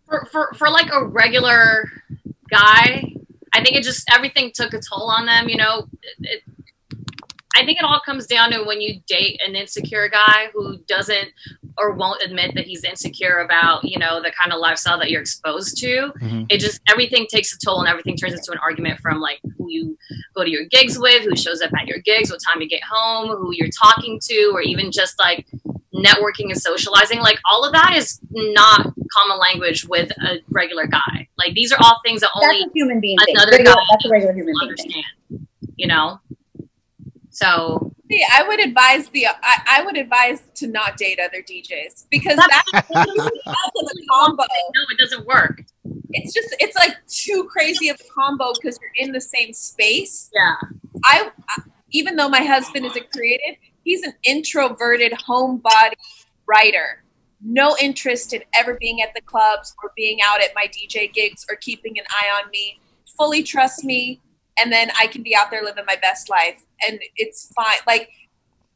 for, for for like a regular guy, I think it just everything took a toll on them. You know, it, it, I think it all comes down to when you date an insecure guy who doesn't or won't admit that he's insecure about you know the kind of lifestyle that you're exposed to. Mhm. It just everything takes a toll and everything turns into an argument from like who you go to your gigs with, who shows up at your gigs, what time you get home, who you're talking to, or even just like networking and socializing like all of that is not common language with a regular guy like these are all things that that's only a human being another Regular- guy that's a regular human will being thing. understand you know so See, I would advise the I, I would advise to not date other DJs because that's (laughs) that's a combo. no it doesn't work It's just it's like too crazy of a combo because you're in the same space. yeah I I- even though my husband is a creative, he's an introverted homebody writer. No interest in ever being at the clubs or being out at my DJ gigs or keeping an eye on me. Fully trust me, and then I can be out there living my best life, and it's fine. Like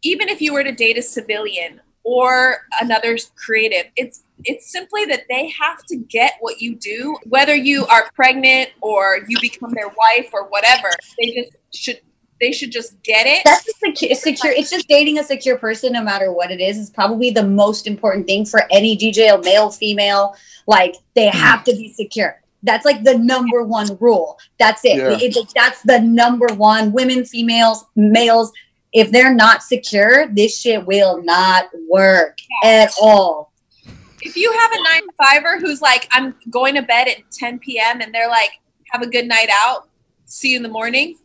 even if you were to date a civilian or another creative, it's it's simply that they have to get what you do, whether you are pregnant or you become their wife or whatever. They just should they should just get it. That's secure, secure. It's just dating a secure person, no matter what it is, is probably the most important thing for any DJ, male, female. Like they have to be secure. That's like the number one rule. That's it. Yeah. It- it- that's the number one. Women, females, males. If they're not secure, this shit will not work at all. if you have a nine to fiver who's like, I'm going to bed at 10 p.m. and they're like, have a good night out, see you in the morning,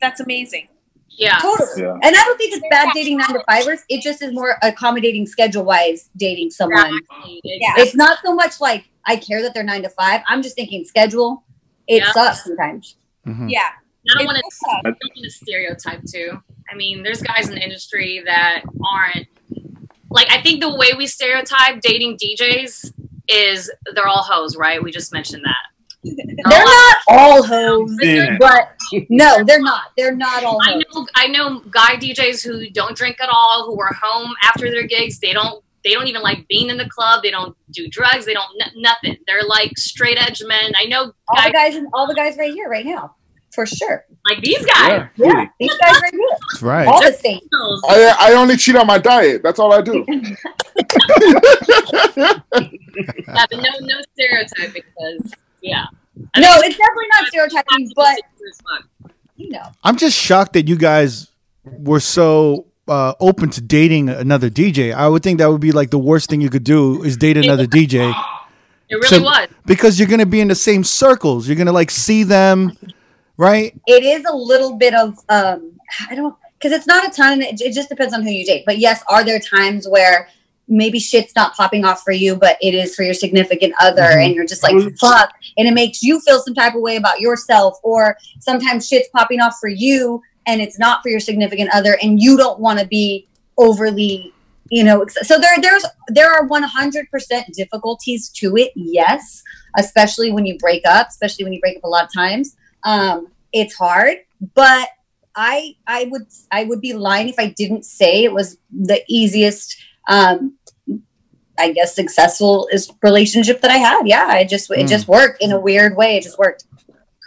that's amazing. yeah Totally. Yeah. And I don't think it's bad dating nine to fivers. It just is more accommodating schedule wise dating someone. Exactly. Yeah. It's not so much like I care that they're nine to five. I'm just thinking schedule. It Yeah. sucks sometimes. Mhm. Yeah. I don't want to. I don't want to stereotype too. I mean, there's guys in the industry that aren't like I think the way we stereotype dating DJs is they're all hoes, right? We just mentioned that. (laughs) They're not all hoes, Yeah. but no, they're not. They're not all I hoes. know I know guy DJs who don't drink at all, who are home after their gigs. They don't they don't even like being in the club. They don't do drugs. They don't n- nothing. They're like straight edge men. I know All guys the guys, in, all the guys right here, right now, for sure. like these guys. Yeah, these guys right here, That's right. all the same. I, I only cheat on my diet. That's all I do. (laughs) Yeah, but no no stereotype because yeah. No, it's definitely not stereotyping, but you know, I'm just shocked that you guys were so uh, open to dating another DJ. I would think that would be like the worst thing you could do is date another DJ It really So- was. because you're gonna be in the same circles. You're gonna like see them, right? it is a little bit of um, I don't because it's not a ton. It, it just depends on who you date. But yes, are there times where maybe shit's not popping off for you, but it is for your significant other, Mhm. and you're just like Mhm. fuck, and it makes you feel some type of way about yourself, or sometimes shit's popping off for you and it's not for your significant other, and you don't want to be overly. You know, so there, there's, there are 100% difficulties to it. Yes, especially when you break up, especially when you break up a lot of times. Um, it's hard, but I, I would, I would be lying if I didn't say it was the easiest, um, I guess successful is relationship that I had. Yeah, I just, it Mm. just worked in a weird way. It just worked.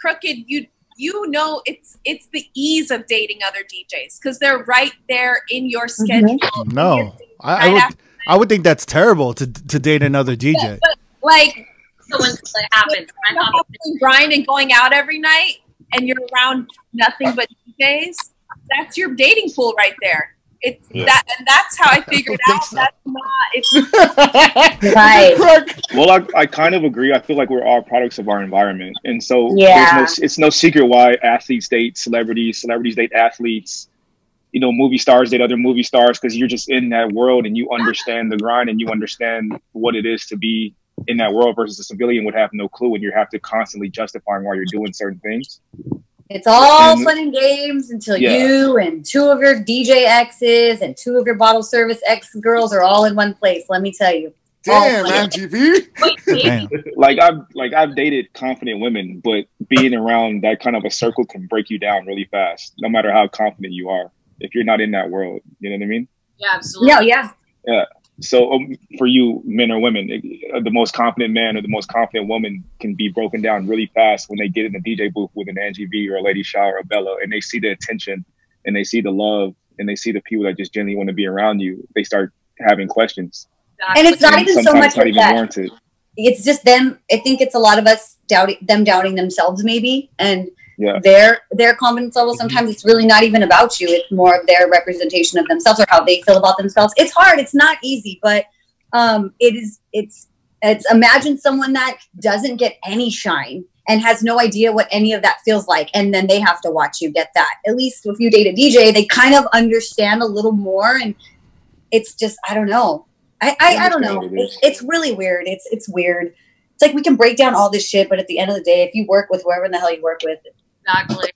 Crooked, you you know it's it's the ease of dating other DJs because they're right there in your mm-hmm. schedule. No, I, I would. I would think that's terrible to to date another DJ. Like So when it happens, I you're thought hustling, grind and going out every night and you're around nothing but DJs, that's your dating pool right there. It's Yeah. that and that's how I figured (laughs) think out so. that's not it's (laughs) Right. Well, I, I kind of agree. I feel like we're all products of our environment, and so Yeah. there's no, it's no secret why athletes date celebrities, celebrities date athletes. You know, movie stars date other movie stars because you're just in that world and you understand the grind and you understand what it is to be in that world versus a civilian would have no clue and you have to constantly justifying why you're doing certain things. It's all And- fun and games until Yeah. you and two of your DJ exes and two of your bottle service ex girls are all in one place. Let me tell you. Damn, Oh, Angie V. Wait, wait. Damn. (laughs) like I've like I've dated confident women, but being around that kind of a circle can break you down really fast, no matter how confident you are. If you're not in that world, you know what I mean. Yeah, absolutely. No, yeah. So um, for you, men or women, uh, the most confident man or the most confident woman can be broken down really fast when they get in the DJ booth with an Angie V or a Lady Shaw or a Bella, and they see the attention and they see the love and they see the people that just genuinely want to be around you. They start having questions. And it's not And even so much not even that. warranted. It's just them. I think it's a lot of us doubting them, doubting themselves, maybe, and Yeah. their their confidence level. Sometimes it's really not even about you. It's more of their representation of themselves or how they feel about themselves. It's hard. It's not easy, but um, it is. It's it's imagine someone that doesn't get any shine and has no idea what any of that feels like, and then they have to watch you get that. At least if you date a DJ, they kind of understand a little more, and it's just I don't know. I I, I don't know. it It's, it's really weird. It's it's weird. It's like we can break down all this shit, but at the end of the day, if you work with whoever in the hell you work with, Exactly.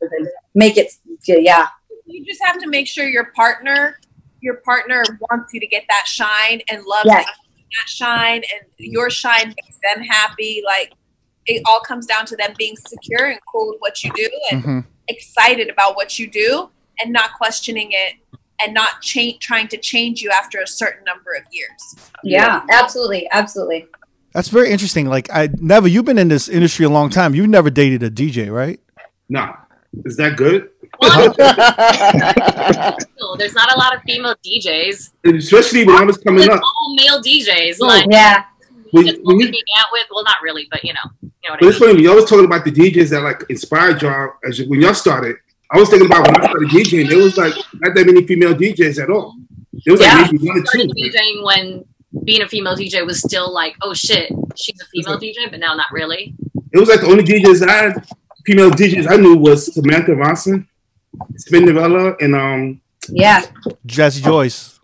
make it yeah You just have to make sure your partner, your partner wants you to get that shine and loves Yes. that shine, and your shine makes them happy. Like it all comes down to them being secure and cool with what you do and Mhm. excited about what you do, and not questioning it and not cha- trying to change you after a certain number of years. yeah absolutely absolutely That's very interesting. Like I never you've been in this industry a long time. You've never dated a DJ, right? Nah. Is that good? Well, (laughs) there's not a lot of female DJs. Especially when I was coming It's up. all male DJs. Oh, like yeah When, just when we you, out with. Well, not really, but you know, you know what but I it's mean. funny, we always talking about the DJs that like inspired y'all as you, when y'all started. I was thinking about when I started DJing, there was like not that many female DJs at all. There was Yeah. like maybe one or two. DJing when being a female DJ was still like, oh shit, she's a female DJ, but now not really. It was like the only DJs I had, female DJs I knew was Samantha Ronson, Spinderella, and um yeah Jazzy Joyce.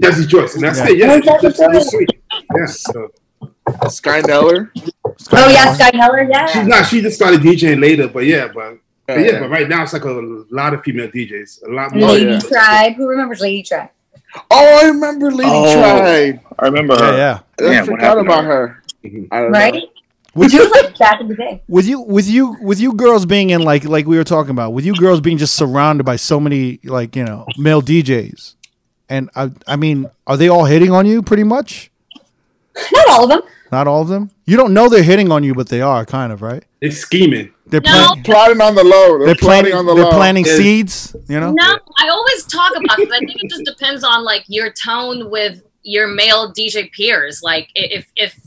Jesse Joyce. And that's Yeah. it. Yeah, Oh, Jesse that's, that's sweet. Yeah. So Sky Nellor. oh yeah sky Nellor, yeah she's not. She just started DJing later, but yeah, but, but yeah, Yeah. but right now it's like a lot of female DJs. A lot more. Oh, lady yeah. tribe who remembers lady tribe Oh, I remember Lady Oh. Tribe. I remember Yeah, her. yeah. I Damn, what forgot about her? her. I don't know. Right With she you, was like back in the day with you, with you, with you girls being in like like we were talking about, with you girls being just surrounded by so many like you know male DJs, and I, I mean, are they all hitting on you pretty much? not all of them Not all of them. You don't know they're hitting on you, but they are kind of right. They're scheming. They're No. planting. Plotting on the low. They're, They're plotting planting. on the load. They're low. planting Yeah. seeds. You know. No, I always talk about it. I think it just depends on like your tone with your male DJ peers. Like if if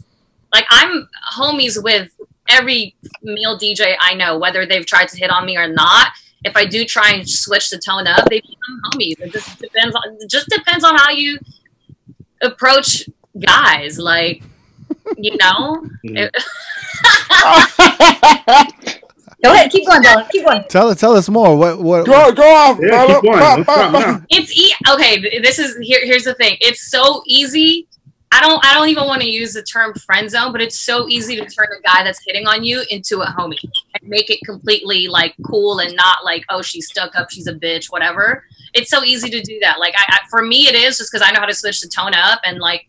like I'm homies with every male DJ I know, whether they've tried to hit on me or not. If I do try and switch the tone up, they become homies. It just depends on it just depends on how you approach guys. Like (laughs) you know. It- (laughs) go ahead keep going Bella keep going Tell tell us more. What what? Go, go off. Yeah, keep going. Ba- Don't ba- stop ba- now. it's e- okay this is here here's the thing it's so easy i don't i don't even want to use the term friend zone but it's so easy to turn a guy that's hitting on you into a homie and make it completely like cool and not like oh she's stuck up she's a bitch whatever. It's so easy to do that. Like I, I for me it is just because i know how to switch the tone up and like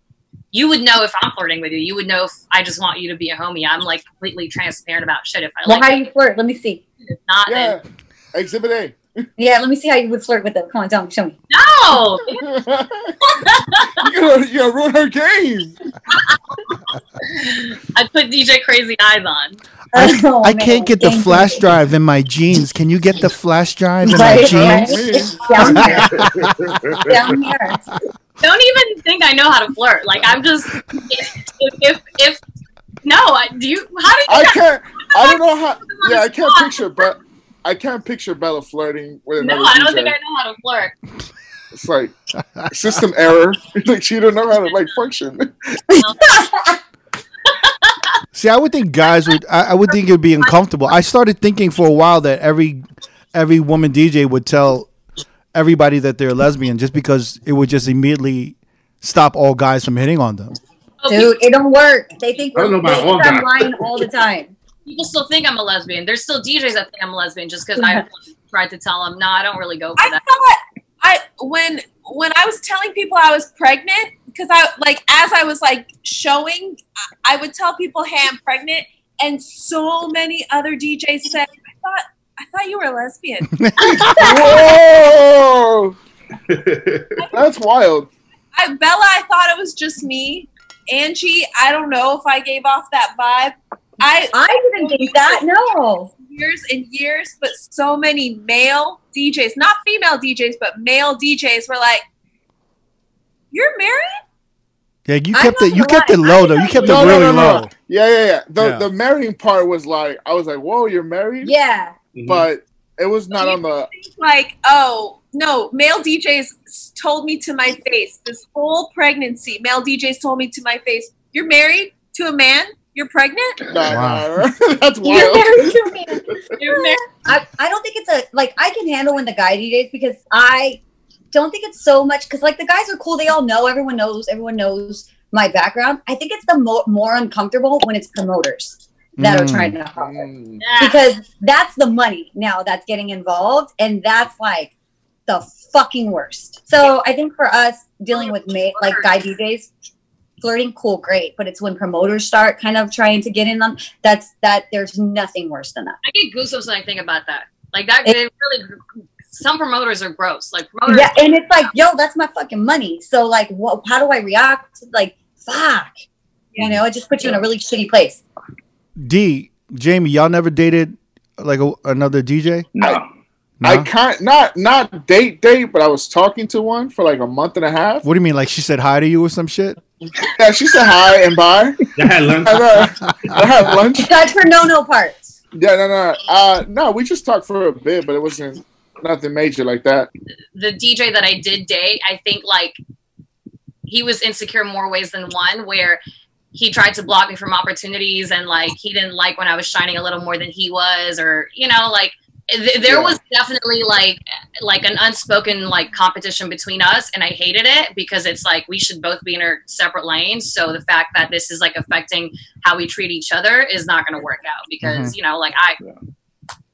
you would know if i'm flirting with you. You would know if i just want you to be a homie. I'm like completely transparent about shit if i well like how it. you flirt? Let me see. If not Yeah. then. Exhibit A. yeah let me see how you would flirt with them come on tell me show me no (laughs) you're, gonna, you're ruin her game. (laughs) i put dj crazy eyes on I, (laughs) Oh, I can't get the Thank flash you. drive in my jeans. Can you get the flash drive in my jeans? down here down here don't even think I know how to flirt. Like I'm just if if, if no, I, do you? How do you? I can't. I don't know how. Yeah, I can't picture, but I can't picture Bella flirting with another. no, I don't DJ. think I know how to flirt. It's like system error. (laughs) like she don't know how to like function. (laughs) See, I would think guys would. I, I would think it would be uncomfortable. I started thinking for a while that every every woman DJ would tell everybody that they're lesbian just because it would just immediately stop all guys from hitting on them. Dude, it don't work. They think I don't we're know about they all guys. lying all the time. People still think I'm a lesbian. There's still DJs that think I'm a lesbian just because I tried to tell them, no, I don't really go for I that. thought I when when I was telling people I was pregnant because I like as I was like showing, I- I would tell people, "Hey, I'm pregnant," and so many other DJs said, "I thought I thought you were a lesbian." (laughs) Whoa, (laughs) that's wild. I, Bella, I thought it was just me. Angie, I don't know if I gave off that vibe. I I didn't think that. No. years and years, but so many male DJs, not female DJs, but male DJs were like, "You're married." Yeah, you kept it. You gonna kept it low though. You kept you it No, no, really no, no. low. Yeah, yeah, yeah. The Yeah. the marrying part was like, I was like, whoa, you're married, Yeah. but mm-hmm. it was not on the. like, oh no, male DJs told me to my face this whole pregnancy. Male DJs told me to my face, "You're married to a man. You're pregnant. (laughs) Nah, Wow. nah, (laughs) that's (laughs) You're wild. married to me. You're married." I, I don't think it's a like I can handle when the guy DJs because I don't think it's so much because like the guys are cool. They all know. Everyone knows. Everyone knows my background. I think it's the more more uncomfortable when it's promoters that are Mm. trying to hustle Mm. Because that's the money now that's getting involved, and that's like the fucking worst. So I think for us dealing with ma- like guy DJs. Flirting, cool, great, but it's when promoters start kind of trying to get in on that's that. There's nothing worse than that. I get goosebumps when I think about that. Like that, it really. Some promoters are gross. Like promoters, Yeah, and it's like, yo, that's my fucking money. So like, what? How do I react? Like, fuck. You know, it just puts you in a really shitty place. D, Jamie, y'all never dated like a, another DJ? No. No? I can't not not date date, but I was talking to one for like a month and a half. what do you mean? Like she said hi to you or some shit? Yeah, she said hi and bye. I had lunch. And, I had lunch. (laughs) That's her no-no parts. Yeah, no, no, uh, no. We just talked for a bit, but it wasn't nothing major like that. the DJ that I did date, I think like he was insecure more ways than one, where he tried to block me from opportunities and like he didn't like when I was shining a little more than he was, or you know, like th- there Yeah. was definitely like like an unspoken like competition between us, and I hated it because it's like we should both be in our separate lanes. So the fact that this is like affecting how we treat each other is not going to work out because mm-hmm. you know, like I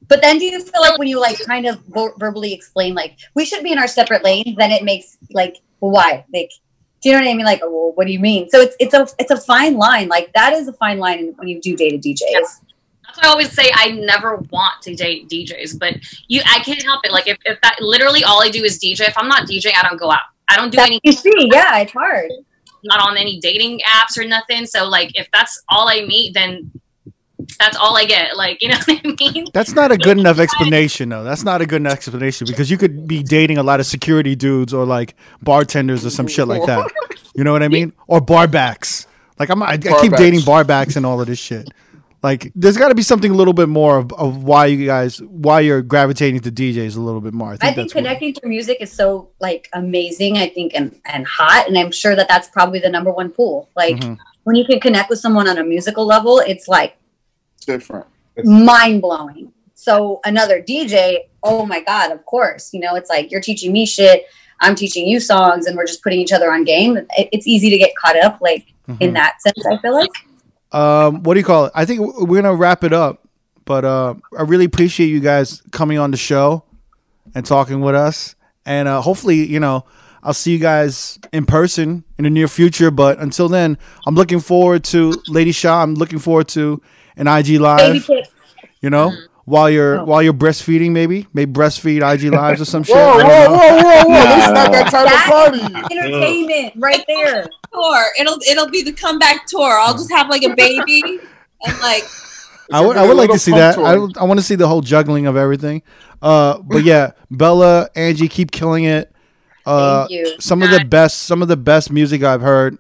But then, do you feel like when you like kind of vo- verbally explain like we should be in our separate lanes, then it makes like why? Like, do you know what I mean? Like, well, what do you mean? So it's it's a it's a fine line. Like that is a fine line when you do date a DJs. Yeah. That's why I always say I never want to date DJs, but you, I can't help it. Like if, if that literally all I do is DJ. If I'm not DJing, I don't go out. I don't do That, any, you see, yeah, it's hard. not on any dating apps or nothing. So like if that's all I meet, then that's all I get. Like you know what I mean? That's not a good enough explanation, though. That's not a good enough explanation because you could be dating a lot of security dudes or like bartenders or some shit like that. (laughs) You know what I mean? Or barbacks. Like I'm, I, I keep Barbacks. dating barbacks and all of this shit. Like there's got to be something a little bit more of, of why you guys, why you're gravitating to DJs a little bit more. I think, I think that's what- connecting through music is so like amazing. I think and and hot, and I'm sure that that's probably the number one pool. Like Mhm. when you can connect with someone on a musical level, it's like Different. mind blowing. So another DJ, oh my god, of course, you know, it's like you're teaching me shit, I'm teaching you songs, and we're just putting each other on game. It, it's easy to get caught up, like in Mhm. that sense. I feel like. Um, what do you call it? I think we're gonna wrap it up, but uh, I really appreciate you guys coming on the show and talking with us, and uh, hopefully, you know, I'll see you guys in person in the near future. But until then, I'm looking forward to Lady Shaw. I'm looking forward to an IG live. You know, while you're Oh. while you're breastfeeding, maybe maybe breastfeed IG (laughs) lives or some shit. Whoa, I whoa, whoa, whoa, whoa! Nah, This not that type of party. Entertainment right there. Tour. It'll it'll be the comeback tour. I'll just have like a baby and like (laughs) I would, I would like to see that. tour. I, I want to see the whole juggling of everything. Uh, but yeah, (laughs) Bella, Angie, keep killing it. Uh, Thank you. some of the best, some of the best music I've heard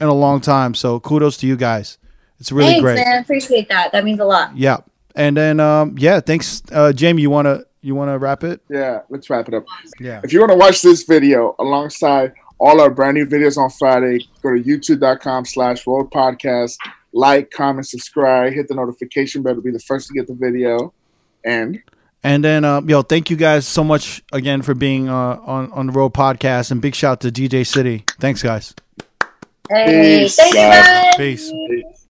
in a long time. So kudos to you guys. It's really Thanks, great. man. Appreciate that. That means a lot. Yeah, and then um, yeah, thanks, uh, Jamie. You wanna you wanna wrap it? Yeah, let's wrap it up. Yeah. If you want to watch this video alongside all our brand new videos on Friday, go to youtube.com slash road podcast. Like, comment, subscribe, hit the notification bell to be the first to get the video. And And then, uh, yo, thank you guys so much again for being uh, on on the Road Podcast, and big shout to DJ City. Thanks, guys. Hey, Peace, thank you, guys. guys. Peace.